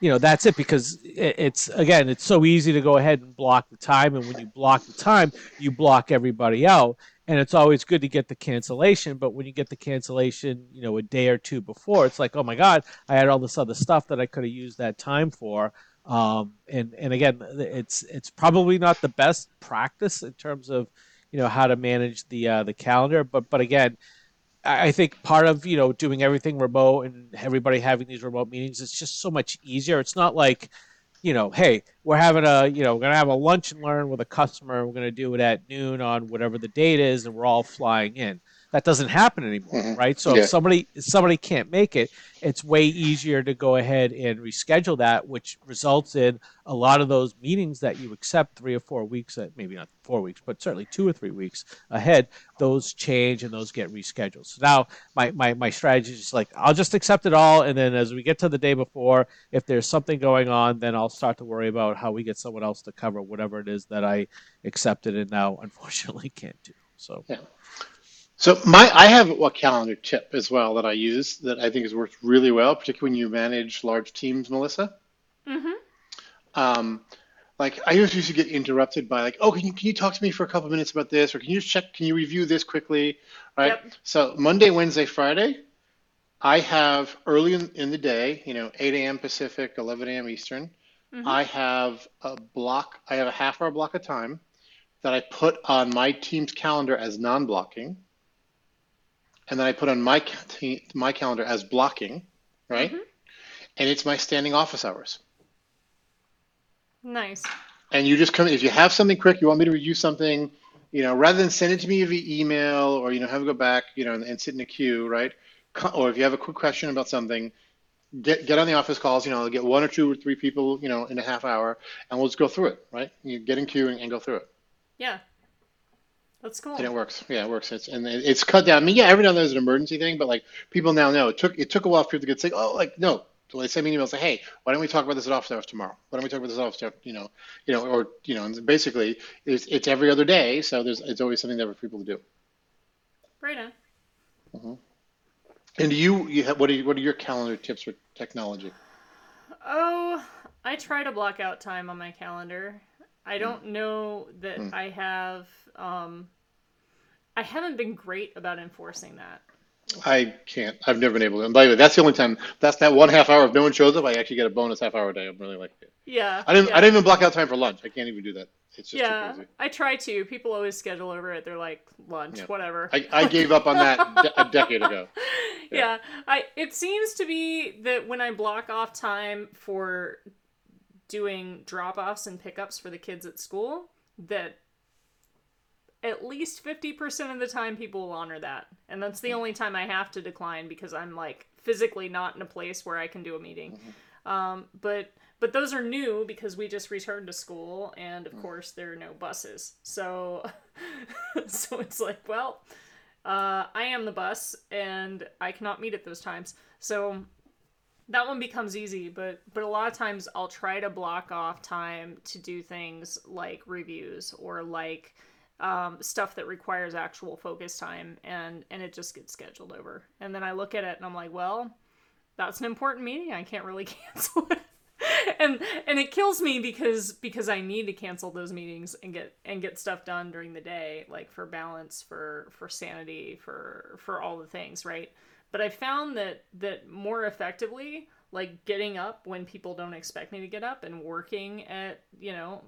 you know, that's it because it, it's again, it's so easy to go ahead and block the time. And when you block the time, you block everybody out and it's always good to get the cancellation but when you get the cancellation you know a day or two before it's like oh my god i had all this other stuff that i could have used that time for um, and and again it's it's probably not the best practice in terms of you know how to manage the uh, the calendar but but again I think part of you know doing everything remote and everybody having these remote meetings it's just so much easier. It's not like you know, hey, we're having a, you know, we're gonna have a lunch and learn with a customer. We're gonna do it at noon on whatever the date is, and we're all flying in. That doesn't happen anymore, Mhm. right? So Yeah. if somebody if somebody can't make it, it's way easier to go ahead and reschedule that, which results in a lot of those meetings that you accept three or four weeks, at maybe not four weeks, but certainly two or three weeks ahead. Those change and those get rescheduled. So now my my my strategy is just like I'll just accept it all, and then as we get to the day before, if there's something going on, then I'll start to worry about how we get someone else to cover whatever it is that I accepted and now unfortunately can't do. So So my I have a calendar tip as well that I use that I think has worked really well, particularly when you manage large teams, Melissa. Mm-hmm. Um, like I used to get interrupted by like, oh, can you can you talk to me for a couple minutes about this, or can you just check, can you review this quickly, right? Yep. So Monday, Wednesday, Friday, I have early in, in the day, you know, 8 a.m. Pacific, 11 a.m. Eastern. Mhm. I have a block, I have a half hour block of time that I put on my team's calendar as non-blocking. And then I put on my ca- my calendar as blocking, right? Mhm. And it's my standing office hours. Nice. And you just come if you have something quick, you want me to review something, you know, rather than send it to me via email or you know have it go back, you know, and, and sit in a queue, right? Or if you have a quick question about something, get get on the office calls, you know, I'll get one or two or three people, you know, in a half hour, and we'll just go through it, right? You get in queue and, and go through it. Yeah. That's cool. And it works. Yeah, it works. It's and it's cut down. I mean, yeah, every now and then there's an emergency thing, but like people now know it took it took a while for people to get say, oh, like no. So they send me an email and say, hey, why don't we talk about this at office hours tomorrow? Why don't we talk about this at office hours, you know, you know, or you know, and basically it's it's every other day, so there's it's always something there for people to do. Right on. Mm-hmm. And do you you have what are you, what are your calendar tips for technology? Oh, I try to block out time on my calendar. I don't know that I have. Um, I haven't been great about enforcing that. I can't. I've never been able to. And by the way, that's the only time. That's that one half hour. If no one shows up, I actually get a bonus half hour a day. I'm really like it. Yeah. I didn't. yeah. I didn't even block out time for lunch. I can't even do that. It's just yeah, too crazy. I try to. People always schedule over it. They're like lunch, Yeah. whatever. I, I gave up on that de- a decade ago. yeah. I it seems to be that when I block off time for doing drop-offs and pickups for the kids at school, that at least 50% of the time people will honor that. And that's the only time I have to decline because I'm like physically not in a place where I can do a meeting. Um, but but those are new because we just returned to school and of course there are no buses. So so it's like, well, uh, I am the bus and I cannot meet at those times. So that one becomes easy, but but a lot of times I'll try to block off time to do things like reviews or like um, stuff that requires actual focus time, and and it just gets scheduled over. And then I look at it and I'm like, well, that's an important meeting. I can't really cancel it. and and it kills me because because I need to cancel those meetings and get and get stuff done during the day, like for balance, for for sanity, for for all the things, right? But I found that that more effectively, like getting up when people don't expect me to get up and working at you know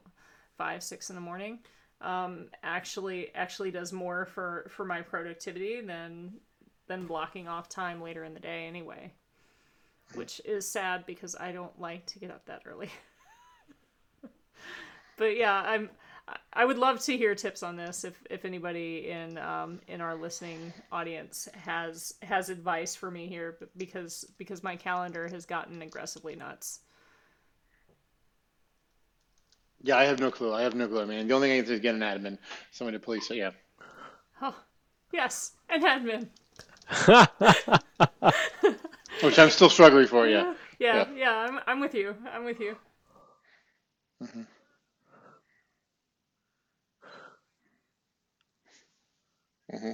five six in the morning, um, actually actually does more for for my productivity than than blocking off time later in the day anyway which is sad because I don't like to get up that early. but yeah, I'm. I would love to hear tips on this if, if anybody in um, in our listening audience has has advice for me here because because my calendar has gotten aggressively nuts. Yeah, I have no clue. I have no clue. I mean, the only thing I can do is get an admin, somebody to police it. Yeah. Oh, yes, and admin. Which I'm still struggling for. Yeah. yeah, Yeah. yeah. I'm I'm with you. I'm with you. Hmm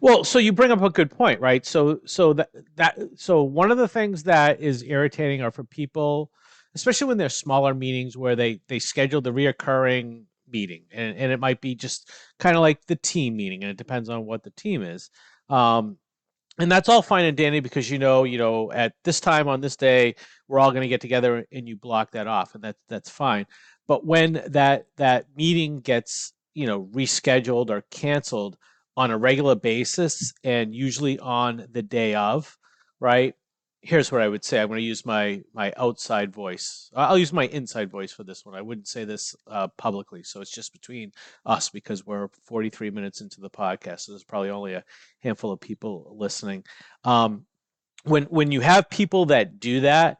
Well, so you bring up a good point, right? So so that that so one of the things that is irritating are for people, especially when they're smaller meetings where they they schedule the reoccurring meeting and, and it might be just kind of like the team meeting and it depends on what the team is. Um and that's all fine and dandy because you know, you know, at this time on this day, we're all going to get together and you block that off and that's that's fine. But when that that meeting gets, you know, rescheduled or canceled on a regular basis and usually on the day of, right? Here's what I would say. I'm going to use my my outside voice. I'll use my inside voice for this one. I wouldn't say this uh, publicly, so it's just between us because we're 43 minutes into the podcast. So there's probably only a handful of people listening. Um, when when you have people that do that,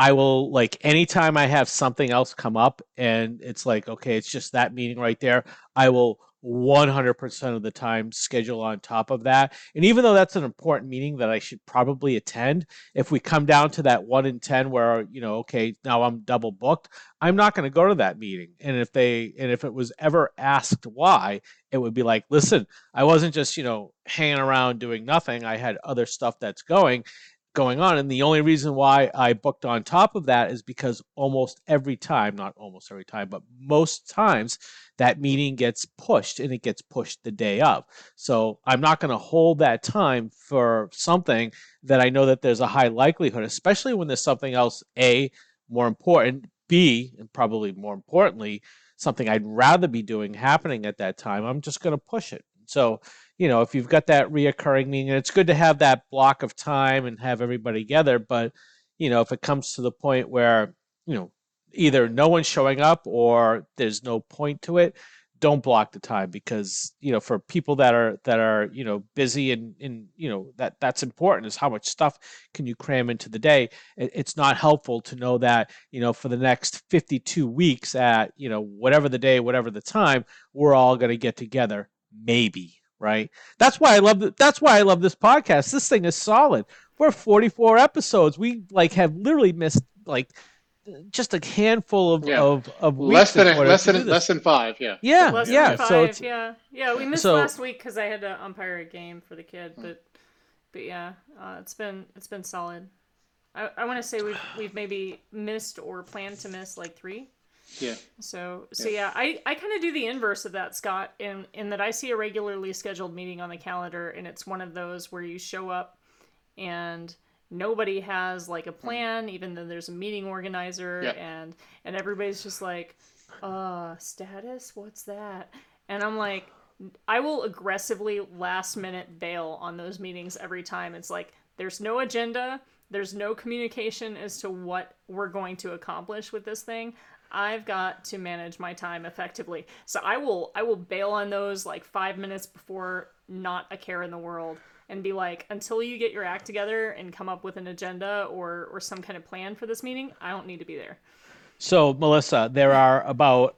I will like anytime I have something else come up and it's like, okay, it's just that meeting right there. I will 100% of the time schedule on top of that. And even though that's an important meeting that I should probably attend, if we come down to that one in 10 where, you know, okay, now I'm double booked, I'm not going to go to that meeting. And if they, and if it was ever asked why, it would be like, listen, I wasn't just, you know, hanging around doing nothing. I had other stuff that's going going on. And the only reason why I booked on top of that is because almost every time, not almost every time, but most times, that meeting gets pushed and it gets pushed the day of. So I'm not going to hold that time for something that I know that there's a high likelihood, especially when there's something else, A, more important, B, and probably more importantly, something I'd rather be doing happening at that time. I'm just going to push it. So you know, if you've got that reoccurring meeting, it's good to have that block of time and have everybody together. But, you know, if it comes to the point where, you know, either no one's showing up or there's no point to it, don't block the time because, you know, for people that are that are, you know, busy and, and you know, that that's important is how much stuff can you cram into the day. It, it's not helpful to know that, you know, for the next 52 weeks at, you know, whatever the day, whatever the time, we're all going to get together. Maybe right? That's why I love the, that's why I love this podcast. This thing is solid. We're 44 episodes. We like have literally missed like just a handful of Yeah. of, of less than weeks in order less than this. less than five. Yeah. yeah Less yeah. than five, So it's, yeah, yeah. We missed so- last week because I had to umpire a game for the kid, but but yeah, uh, it's been it's been solid. I, I want to say we've we've maybe missed or planned to miss like three. Yeah. So so yeah, I, I kind of do the inverse of that, Scott, in in that I see a regularly scheduled meeting on the calendar, and it's one of those where you show up and nobody has like a plan, even though there's a meeting organizer, Yeah. and and everybody's just like, uh, status, what's that? And I'm like, I will aggressively last minute bail on those meetings every time. It's like there's no agenda, there's no communication as to what we're going to accomplish with this thing. I've got to manage my time effectively. So I will I will bail on those like 5 minutes before not a care in the world and be like until you get your act together and come up with an agenda or or some kind of plan for this meeting, I don't need to be there. so Melissa, there are about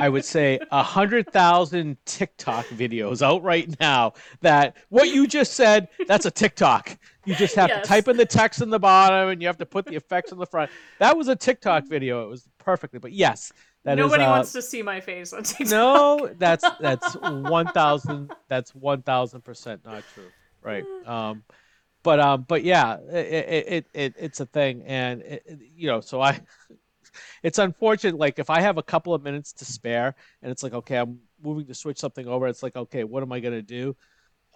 I would say a hundred thousand TikTok videos out right now that what you just said, that's a TikTok. You just have Yes. to type in the text in the bottom and you have to put the effects in the front. That was a TikTok video. It was perfectly, but yes, that is. Nobody uh, wants to see my face on TikTok. no, that's that's one thousand. That's one thousand percent not true. Right. Um, but um, but yeah, it it, it it's a thing, and it- you know, so I. It's unfortunate. Like if I have a couple of minutes to spare, and it's like, okay, I'm moving to switch something over. It's like, okay, what am I gonna do?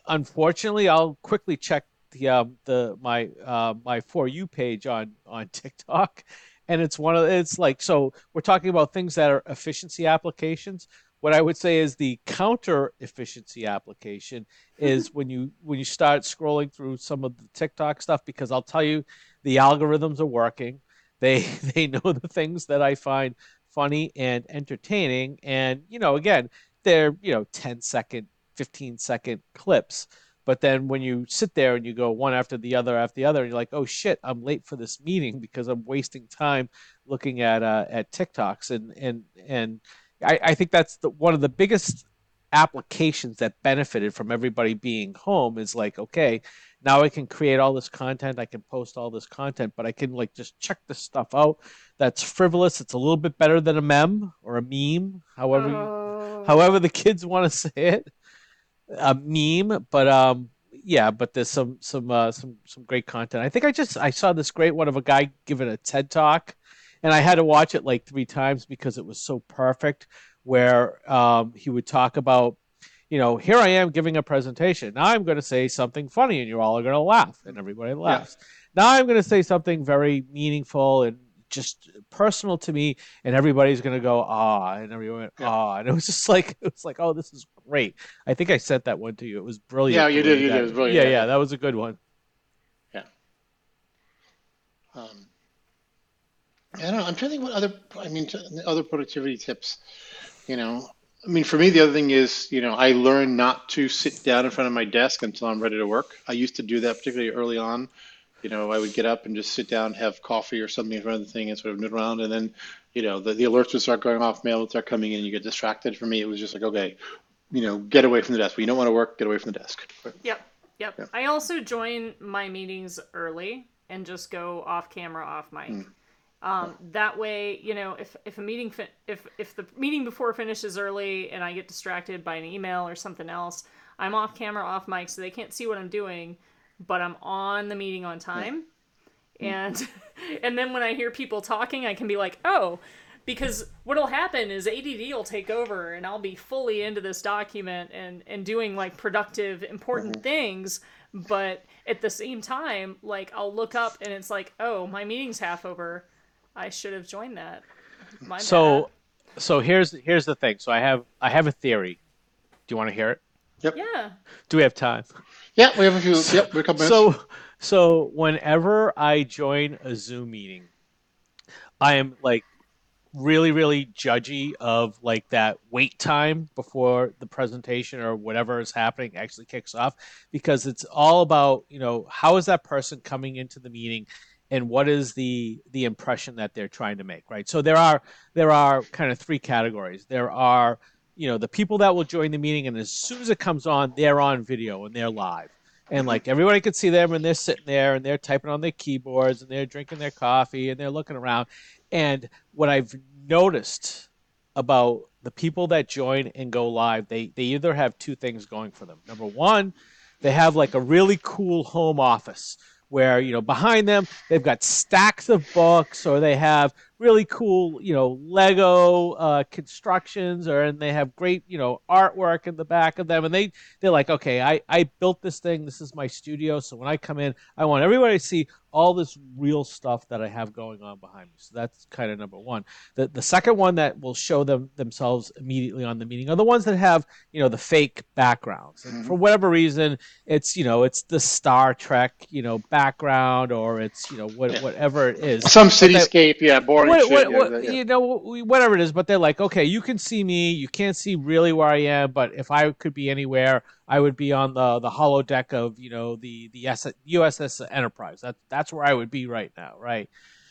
Unfortunately, I'll quickly check the um the my uh my for you page on on TikTok, and it's one of it's like so we're talking about things that are efficiency applications. What i would say is the counter efficiency application is when you when you start scrolling through some of the tiktok stuff because i'll tell you the algorithms are working. They they know the things that i find funny and entertaining. And you know again they're you know 10 second 15 second clips but then when you sit there and you go one after the other after the other, and you're like, "Oh shit, I'm late for this meeting because I'm wasting time looking at uh, at TikToks." And and and I, I think that's the, one of the biggest applications that benefited from everybody being home is like, okay, now I can create all this content, I can post all this content, but I can like just check this stuff out. That's frivolous. It's a little bit better than a mem or a meme, however Oh. however the kids want to say it a meme but um yeah but there's some some uh some some great content. I think i just i saw this great one of a guy giving a ted talk and i had to watch it like three times because it was so perfect where um he would talk about you know here i am giving a presentation. Now i'm going to say something funny and you all are all going to laugh. And everybody laughs. Now i'm going to say something very meaningful and just personal to me and everybody's gonna go ah and everyone went ah and it was just like it was like oh this is great i think i sent that one to you it was brilliant Yeah, you did, you that- did. It was brilliant, yeah yeah. yeah that was a good one Yeah. Um, I don't know. I'm trying to think what other, I mean, other productivity tips. You know, I mean, for me, the other thing is, you know, I learned not to sit down in front of my desk until I'm ready to work. I used to do that particularly early on. You know, I would get up and just sit down, have coffee or something in front of the thing and sort of noodle around. And then, you know, the, the alerts would start going off, mail would start coming in, you get distracted. For me, it was just like, okay, you know, get away from the desk. When you don't want to work, get away from the desk. Yep, yep. I also join my meetings early and just go off camera, off mic. Um, that way, you know, if if a meeting fi- if if the meeting before finishes early and I get distracted by an email or something else, I'm off camera, off mic, so they can't see what I'm doing, but I'm on the meeting on time. and and then when I hear people talking, I can be like, oh, because what'll happen is ADD will take over, and I'll be fully into this document and and doing like productive, important Mm-hmm. things, but at the same time, like I'll look up and it's like, oh, my meeting's half over. I should have joined that. My So, so here's here's the thing. So I have I have a theory. Do you want to hear it? Bad. yeah. Do we have time? Yeah, we have a few. Yep, we're a couple minutes. So, so whenever I join a Zoom meeting, I am like really, really judgy of like that wait time before the presentation or whatever is happening actually kicks off because it's all about you know how is that person coming into the meeting and what is the the impression that they're trying to make right so there are there are kind of three categories there are you know the people that will join the meeting and as soon as it comes on they're on video and they're live. And mm-hmm. like everybody can see them and they're sitting there and they're typing on their keyboards and they're drinking their coffee and they're looking around. And what i've noticed about the people that join and go live they they either have two things going for them. Number one they have like a really cool home office where you know behind them they've got stacks of books or they have really cool you know lego uh, constructions or and they have great you know artwork in the back of them and they they're like okay i i built this thing. This is my studio. So when i come in i want everybody to see all this real stuff that i have going on behind me. So that's kind of number one. The the second one that will show them themselves immediately on the meeting are the ones that have you know the fake backgrounds. And for whatever reason it's you know it's the star trek you know background or it's you know what, Yeah. whatever it is. Some cityscape, yeah, boring what, shit. what, yeah, what- yeah. you know whatever it is but they're like okay you can see me you can't see really where i am but if i could be anywhere i would be on the the holodeck of you know the the uss enterprise that that's where i would be right now right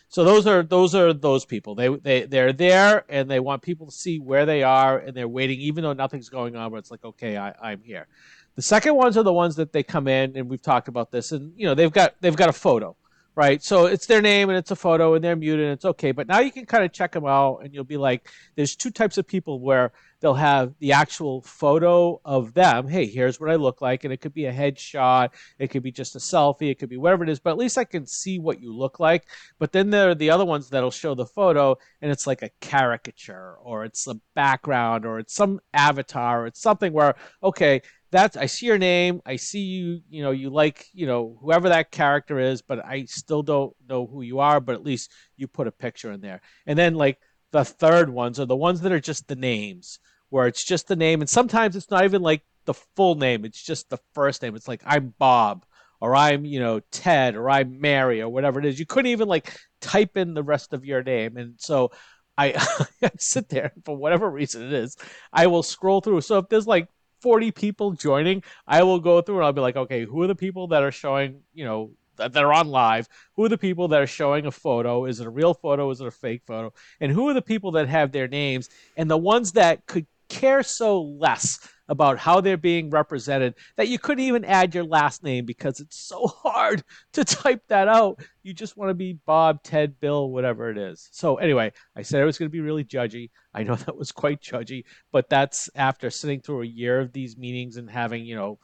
so those are those are those people they they they're there and they want people to see where they are and they're waiting even though nothing's going on but it's like okay I, i'm here the second ones are the ones that they come in and we've talked about this and you know they've got they've got a photo right? So it's their name and it's a photo and they're muted and it's okay. But now you can kind of check them out and you'll be like, there's two types of people where they'll have the actual photo of them. Hey, here's what I look like. And it could be a headshot, it could be just a selfie, it could be whatever it is, but at least I can see what you look like. But then there are the other ones that'll show the photo and it's like a caricature or it's a background or it's some avatar or it's something where, okay, that's I see your name, I see you, you know, you like, you know, whoever that character is, but I still don't know who you are, but at least you put a picture in there. And then like the third ones are the ones that are just the names, where it's just the name and sometimes it's not even like the full name, it's just the first name. It's like I'm Bob or I'm, you know, Ted or I'm Mary or whatever it is. You couldn't even like type in the rest of your name. And so I, I sit there for whatever reason it is, I will scroll through. So if there's like 40 people joining, I will go through and I'll be like, okay, who are the people that are showing, you know, that that are on live? Who are the people that are showing a photo? Is it a real photo? Is it a fake photo? And who are the people that have their names? And the ones that could care so less about how they're being represented that you couldn't even add your last name because it's so hard to type that out. You just want to be Bob, Ted, Bill, whatever it is. So anyway, I said I was going to be really judgy. I know that was quite judgy, but that's after sitting through a year of these meetings and having, you know,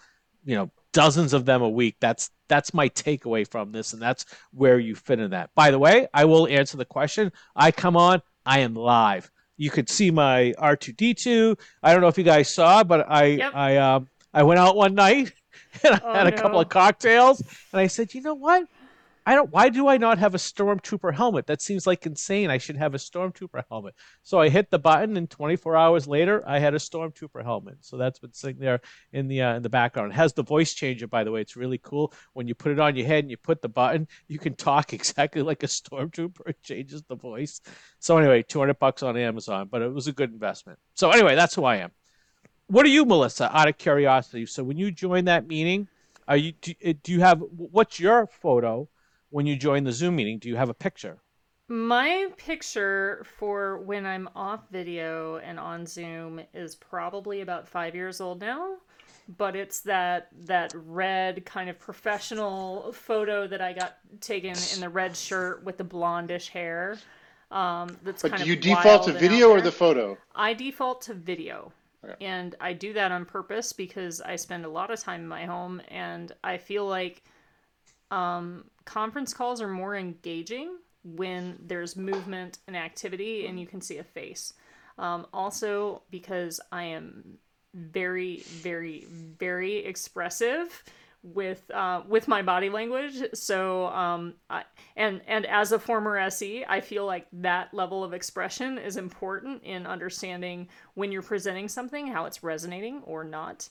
you know, dozens of them a week. That's that's my takeaway from this and that's where you fit in that. By the way, I will answer the question. I come on, I am live. You could see my R2D2. I don't know if you guys saw, but I Yep. I um I went out one night and I Oh, had a couple of cocktails and I said, "You know what? I don't why do I not have a stormtrooper helmet? That seems like insane. I should have a stormtrooper helmet." So I hit the button and 24 hours later, I had a stormtrooper helmet. So that's been sitting there in the uh, in the background. It has the voice changer by the way. It's really cool. When you put it on your head and you put the button, you can talk exactly like a stormtrooper. It changes the voice. So anyway, 200 bucks on Amazon, but it was a good investment. So anyway, that's who I am. What are you, Melissa? Out of curiosity. So when you join that meeting, are you do, uh, do you have what's your photo when you join the Zoom meeting? Do you have a picture? My picture for when I'm off video and on Zoom is probably about five years old now, but it's that that red kind of professional photo that I got taken in the red shirt with the blondish hair. Um, that's But kind do you of default to video or the photo? I default to video. Okay. And I do that on purpose because I spend a lot of time in my home and I feel like um, conference calls are more engaging when there's movement and activity and you can see a face. Um, also, because I am very, very, very expressive with uh, with my body language. So, um, I, and and as a former SE, I feel like that level of expression is important in understanding when you're presenting something how it's resonating or not.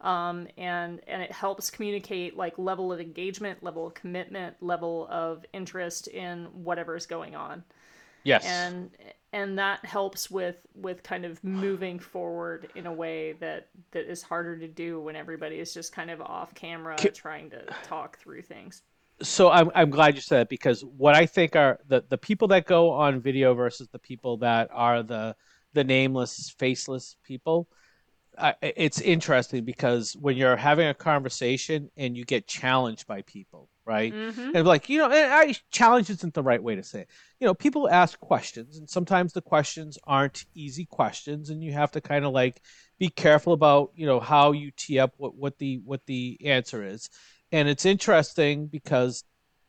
Um, and and it helps communicate like level of engagement, level of commitment, level of interest in whatever is going on. Yes. And and that helps with with kind of moving forward in a way that that is harder to do when everybody is just kind of off camera trying to talk through things so I'm, I'm glad you said it because what I think are the, the people that go on video versus the people that are the the nameless, faceless people. Uh, it's interesting because when you're having a conversation and you get challenged by people, right? Mm-hmm. And like, you know, I, challenge isn't the right way to say it. You know, people ask questions, and sometimes the questions aren't easy questions, and you have to kind of like be careful about, you know, how you tee up what, what the what the answer is. And it's interesting because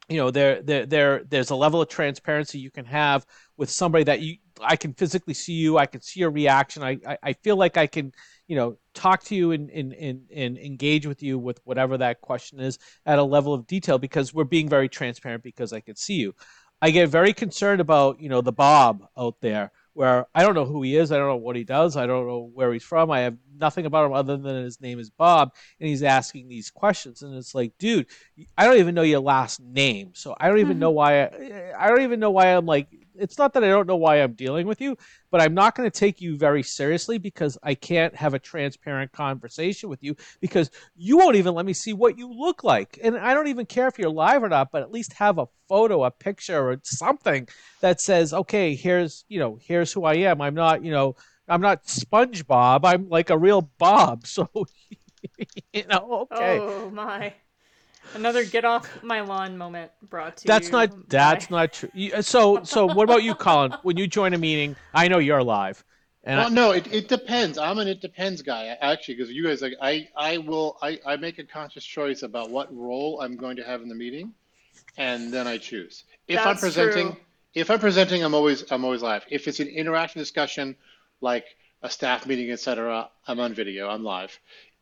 you know there there there there's a level of transparency you can have with somebody that you I can physically see you, I can see your reaction. I, I, I feel like I can you know talk to you and, and, and, and engage with you with whatever that question is at a level of detail because we're being very transparent because i can see you. I get very concerned about you know the bob out there where i don't know who he is. I don't know what he does. I don't know where he's from. I have nothing about him other than his name is bob and he's asking these questions. And it's like dude i don't even know your last name. So i don't even mm-hmm. know why I, I don't even know why i'm like it's not that I don't know why I'm dealing with you, but I'm not going to take you very seriously because I can't have a transparent conversation with you because you won't even let me see what you look like. And I don't even care if you're live or not, but at least have a photo, a picture, or something that says, okay, here's, you know, here's who I am. I'm not, you know, I'm not SpongeBob. I'm like a real Bob. So, you know, okay. Oh, my. Another get off my lawn moment brought to that's you. That's not that's by... not true. Uh, so so what about you, Colin? When you join a meeting, I know you're live. And well, I... no, it, it depends. I'm an it depends guy actually because you guys like I I will I I make a conscious choice about what role I'm going to have in the meeting, and then I choose. If that's I'm presenting, true. if I'm presenting, I'm always I'm always live. If it's an interactive discussion, like a staff meeting, etc., I'm on video. I'm live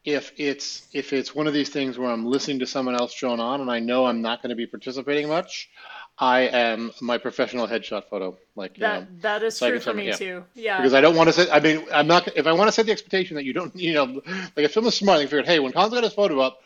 if it's if it's one of these things where I'm listening to someone else drone on and I know I'm not going to be participating much, I am my professional headshot photo. Like that. know, that is so true for me yeah. too. Yeah. Because I don't want to say. I mean, I'm not. If I want to set the expectation that you don't, you know, like if someone's smart, they figured, hey, when Colin's got his photo up,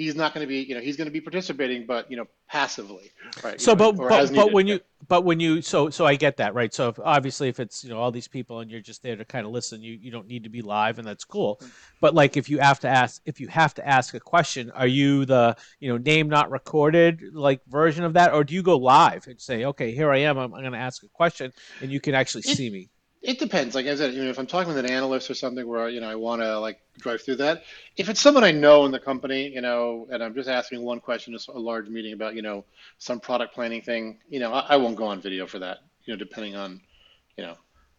he's not going to be, you know, he's going to be participating, but you know, passively, right? So, know, but but, but when you but when you so so I get that right. So if, obviously, if it's you know all these people and you're just there to kind of listen, you you don't need to be live, and that's cool. Mm-hmm. But like if you have to ask if you have to ask a question, are you the you know name not recorded like version of that, or do you go live and say, okay, here I am, I'm, I'm going to ask a question, and you can actually it, see me? It depends. Like I said, you know, if I'm talking with an analyst or something where you know I want to like drive through that. If it's someone I know in the company, you know, and I'm just asking one question, a large meeting about you know some product planning thing, you know, I, I won't go on video for that. You know, depending on, you know,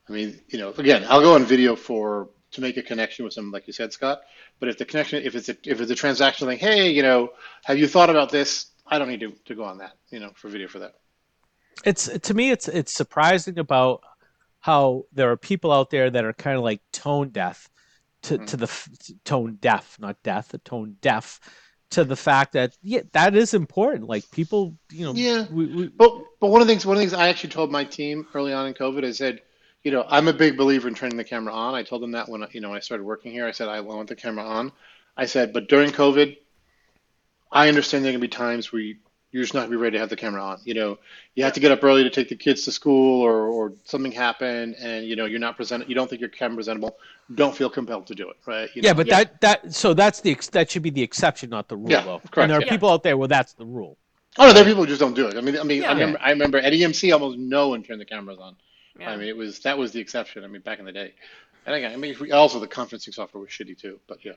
I mean, you know, again, I'll go on video for to make a connection with someone, like you said, Scott. But if the connection, if it's a, if it's a transaction thing, hey, you know, have you thought about this? I don't need to, to go on that, you know, for video for that. It's to me, it's it's surprising about how there are people out there that are kind of like tone deaf to, mm-hmm. to the tone deaf, not deaf, tone deaf to the fact that yeah, that is important. Like people, you know, yeah. We, we, but but one of the things, one of the things I actually told my team early on in COVID, I said, you know, I'm a big believer in turning the camera on. I told them that when you know I started working here, I said I want the camera on. I said, but during COVID, I understand there can be times where you, you're just not gonna be ready to have the camera on. You know, you have to get up early to take the kids to school, or or something happened, and you know you're not present. You don't think you're camera presentable. Don't feel compelled to do it, right? You yeah, but yeah. that that so that's the that should be the exception, not the rule, yeah, though. Correct, and there are yeah. people out there where that's the rule. Oh no, there are people who just don't do it. I mean, I mean, I remember, I remember at EMC, almost no one turned the cameras on. I mean, it was that was the exception. I mean, back in the day, and again, I mean, also the conferencing software was shitty too. But yeah,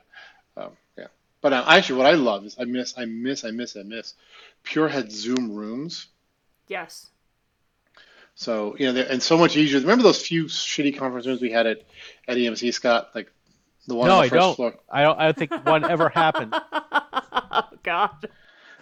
um, yeah. But uh, actually, what I love is I miss, I miss, I miss, I miss Pure had Zoom rooms. Yes. So you know, and so much easier. Remember those few shitty conference rooms we had at at EMC, Scott? Like the one no, on the I don't. Floor. I don't. I don't think one ever happened. oh God.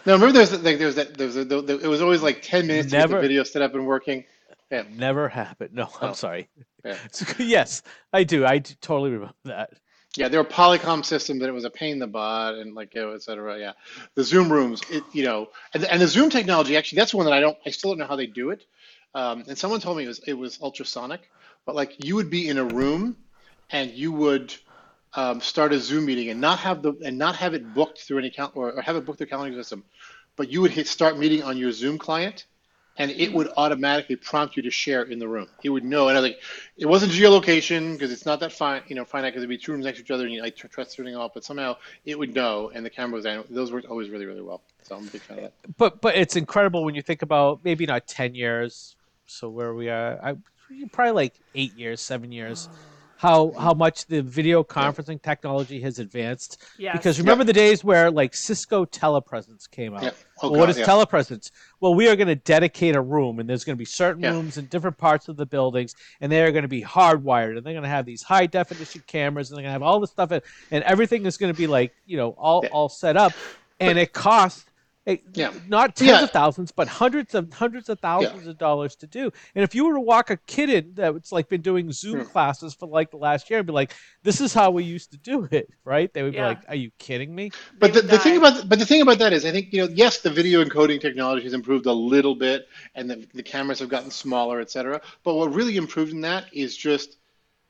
No, remember there's like there's that there was a, there, it was always like ten minutes to get the Never- video set up and working. Yeah. Never happened. No, I'm Oh. sorry. Yeah. yes, I do. I d- totally remember that. Yeah, they were Polycom system that it was a pain in the butt and like you know, et cetera. Yeah, the Zoom rooms, it you know, and, and the Zoom technology actually that's one that I don't, I still don't know how they do it. Um, and someone told me it was it was ultrasonic, but like you would be in a room, and you would um, start a Zoom meeting and not have the and not have it booked through any count or, or have it booked through calendar system, but you would hit start meeting on your Zoom client, and it would automatically prompt you to share in the room. It would know, and I was like, it wasn't geolocation because it's not that fine, you know, finite because it'd be two rooms next to each other and you like tr- trust everything off, but somehow it would know, and the camera was on. Those worked always really, really well. So I'm a big fan of that. But but it's incredible when you think about maybe not ten years. So where we are, I probably like eight years, seven years. Oh. How how much the video conferencing technology has advanced? Yes. Because remember the days where like Cisco telepresence came out. Yeah. Oh, well, God, is yeah. telepresence? Well, we are going to dedicate a room, and there's going to be certain rooms in different parts of the buildings, and they are going to be hardwired, and they're going to have these high definition cameras, and they're going to have all this stuff, in, and everything is going to be like you know all all set up, and it costs. It, Yeah. not tens Yeah. of thousands, but hundreds of hundreds of thousands of dollars to do. And if you were to walk a kid in that's like been doing Zoom Hmm. classes for like the last year and be like, "This is how we used to do it," right? They would Yeah. be like, "Are you kidding me?" But the, the thing about but the thing about that is I think you know yes the video encoding technology has improved a little bit and the, the cameras have gotten smaller et cetera but what really improved in that is just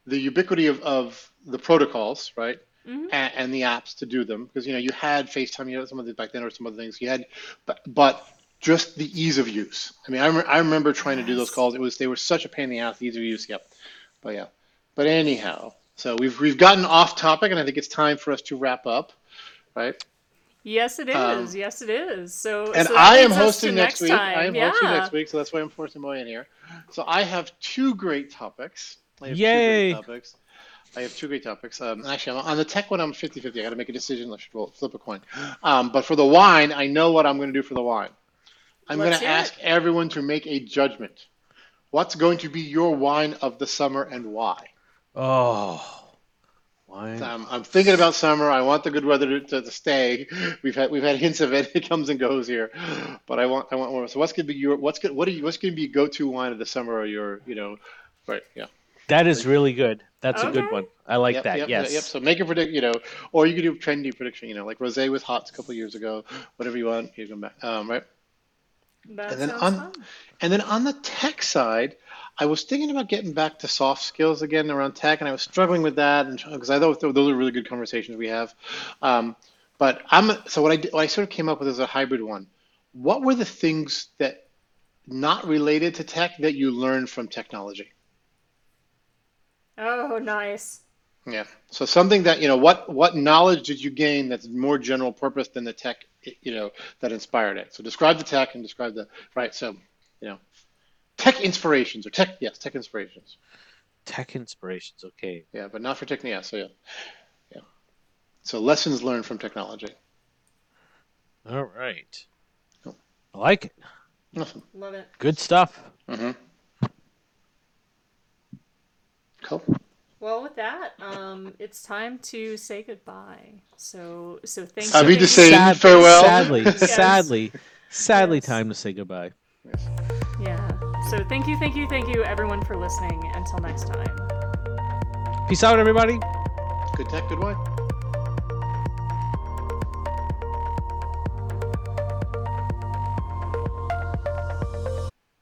the ubiquity of, of the protocols right Mhm. and, and the apps to do them because you know you had FaceTime you know some of the back then or some other things you had but but just the ease of use I mean I, rem- I remember trying to do those calls it was they were such a pain in the ass the ease of use yep but yeah but anyhow so we've we've gotten off topic and I think it's time for us to wrap up right Yes, it is. Um, yes, it is. So, And so I am leads us to hosting next week. Time. I am yeah. hosting next week, so that's why I'm forcing Moy in here. So I have two great topics. I have Yay. two great topics. I have two great topics. Um, actually, I'm, on the tech one, I'm 50 50. I got to make a decision. I should roll, flip a coin. Um, but for the wine, I know what I'm going to do for the wine. I'm going to hear it. ask everyone to make a judgment. What's going to be your wine of the summer and why? Oh, wine. Um, I'm thinking about summer. I want the good weather to, to, to stay. We've had we've had hints of it. It comes and goes here, but I want I want more. So what's gonna be your what's good what are you what's gonna be go to wine of the summer or your you know right yeah That is really good. That's a good one. I like yep, that. yep, yes. yep. So make a predict you know or you could do a trendy prediction you know like rosé was hot a couple years ago whatever you want you go back um, right That And then on- fun. And then on the tech side, I was thinking about getting back to soft skills again around tech, and I was struggling with that, and because I thought those are really good conversations we have. Um, but I'm so what I did, what I sort of came up with is a hybrid one. What were the things that not related to tech that you learned from technology? Oh, nice. Yeah. So something that you know, what what knowledge did you gain that's more general purpose than the tech, you know, that inspired it? So describe the tech and describe the right. So you know, tech inspirations or tech yes, tech inspirations. Tech inspirations. Okay. Yeah, but not for tech. Yeah. So yeah, yeah. So lessons learned from technology. All right. Cool. I like it. Awesome. Love it. Good stuff. Mm-hmm. Cool. Well, with that, um, it's time to say goodbye. So, so thank you. I'll be to you. say farewell. Sadly, Yes. sadly, sadly, Yes. time to say goodbye. Yeah. So thank you, thank you, thank you, everyone, for listening. Until next time. Peace out, everybody. Good tech, good wine.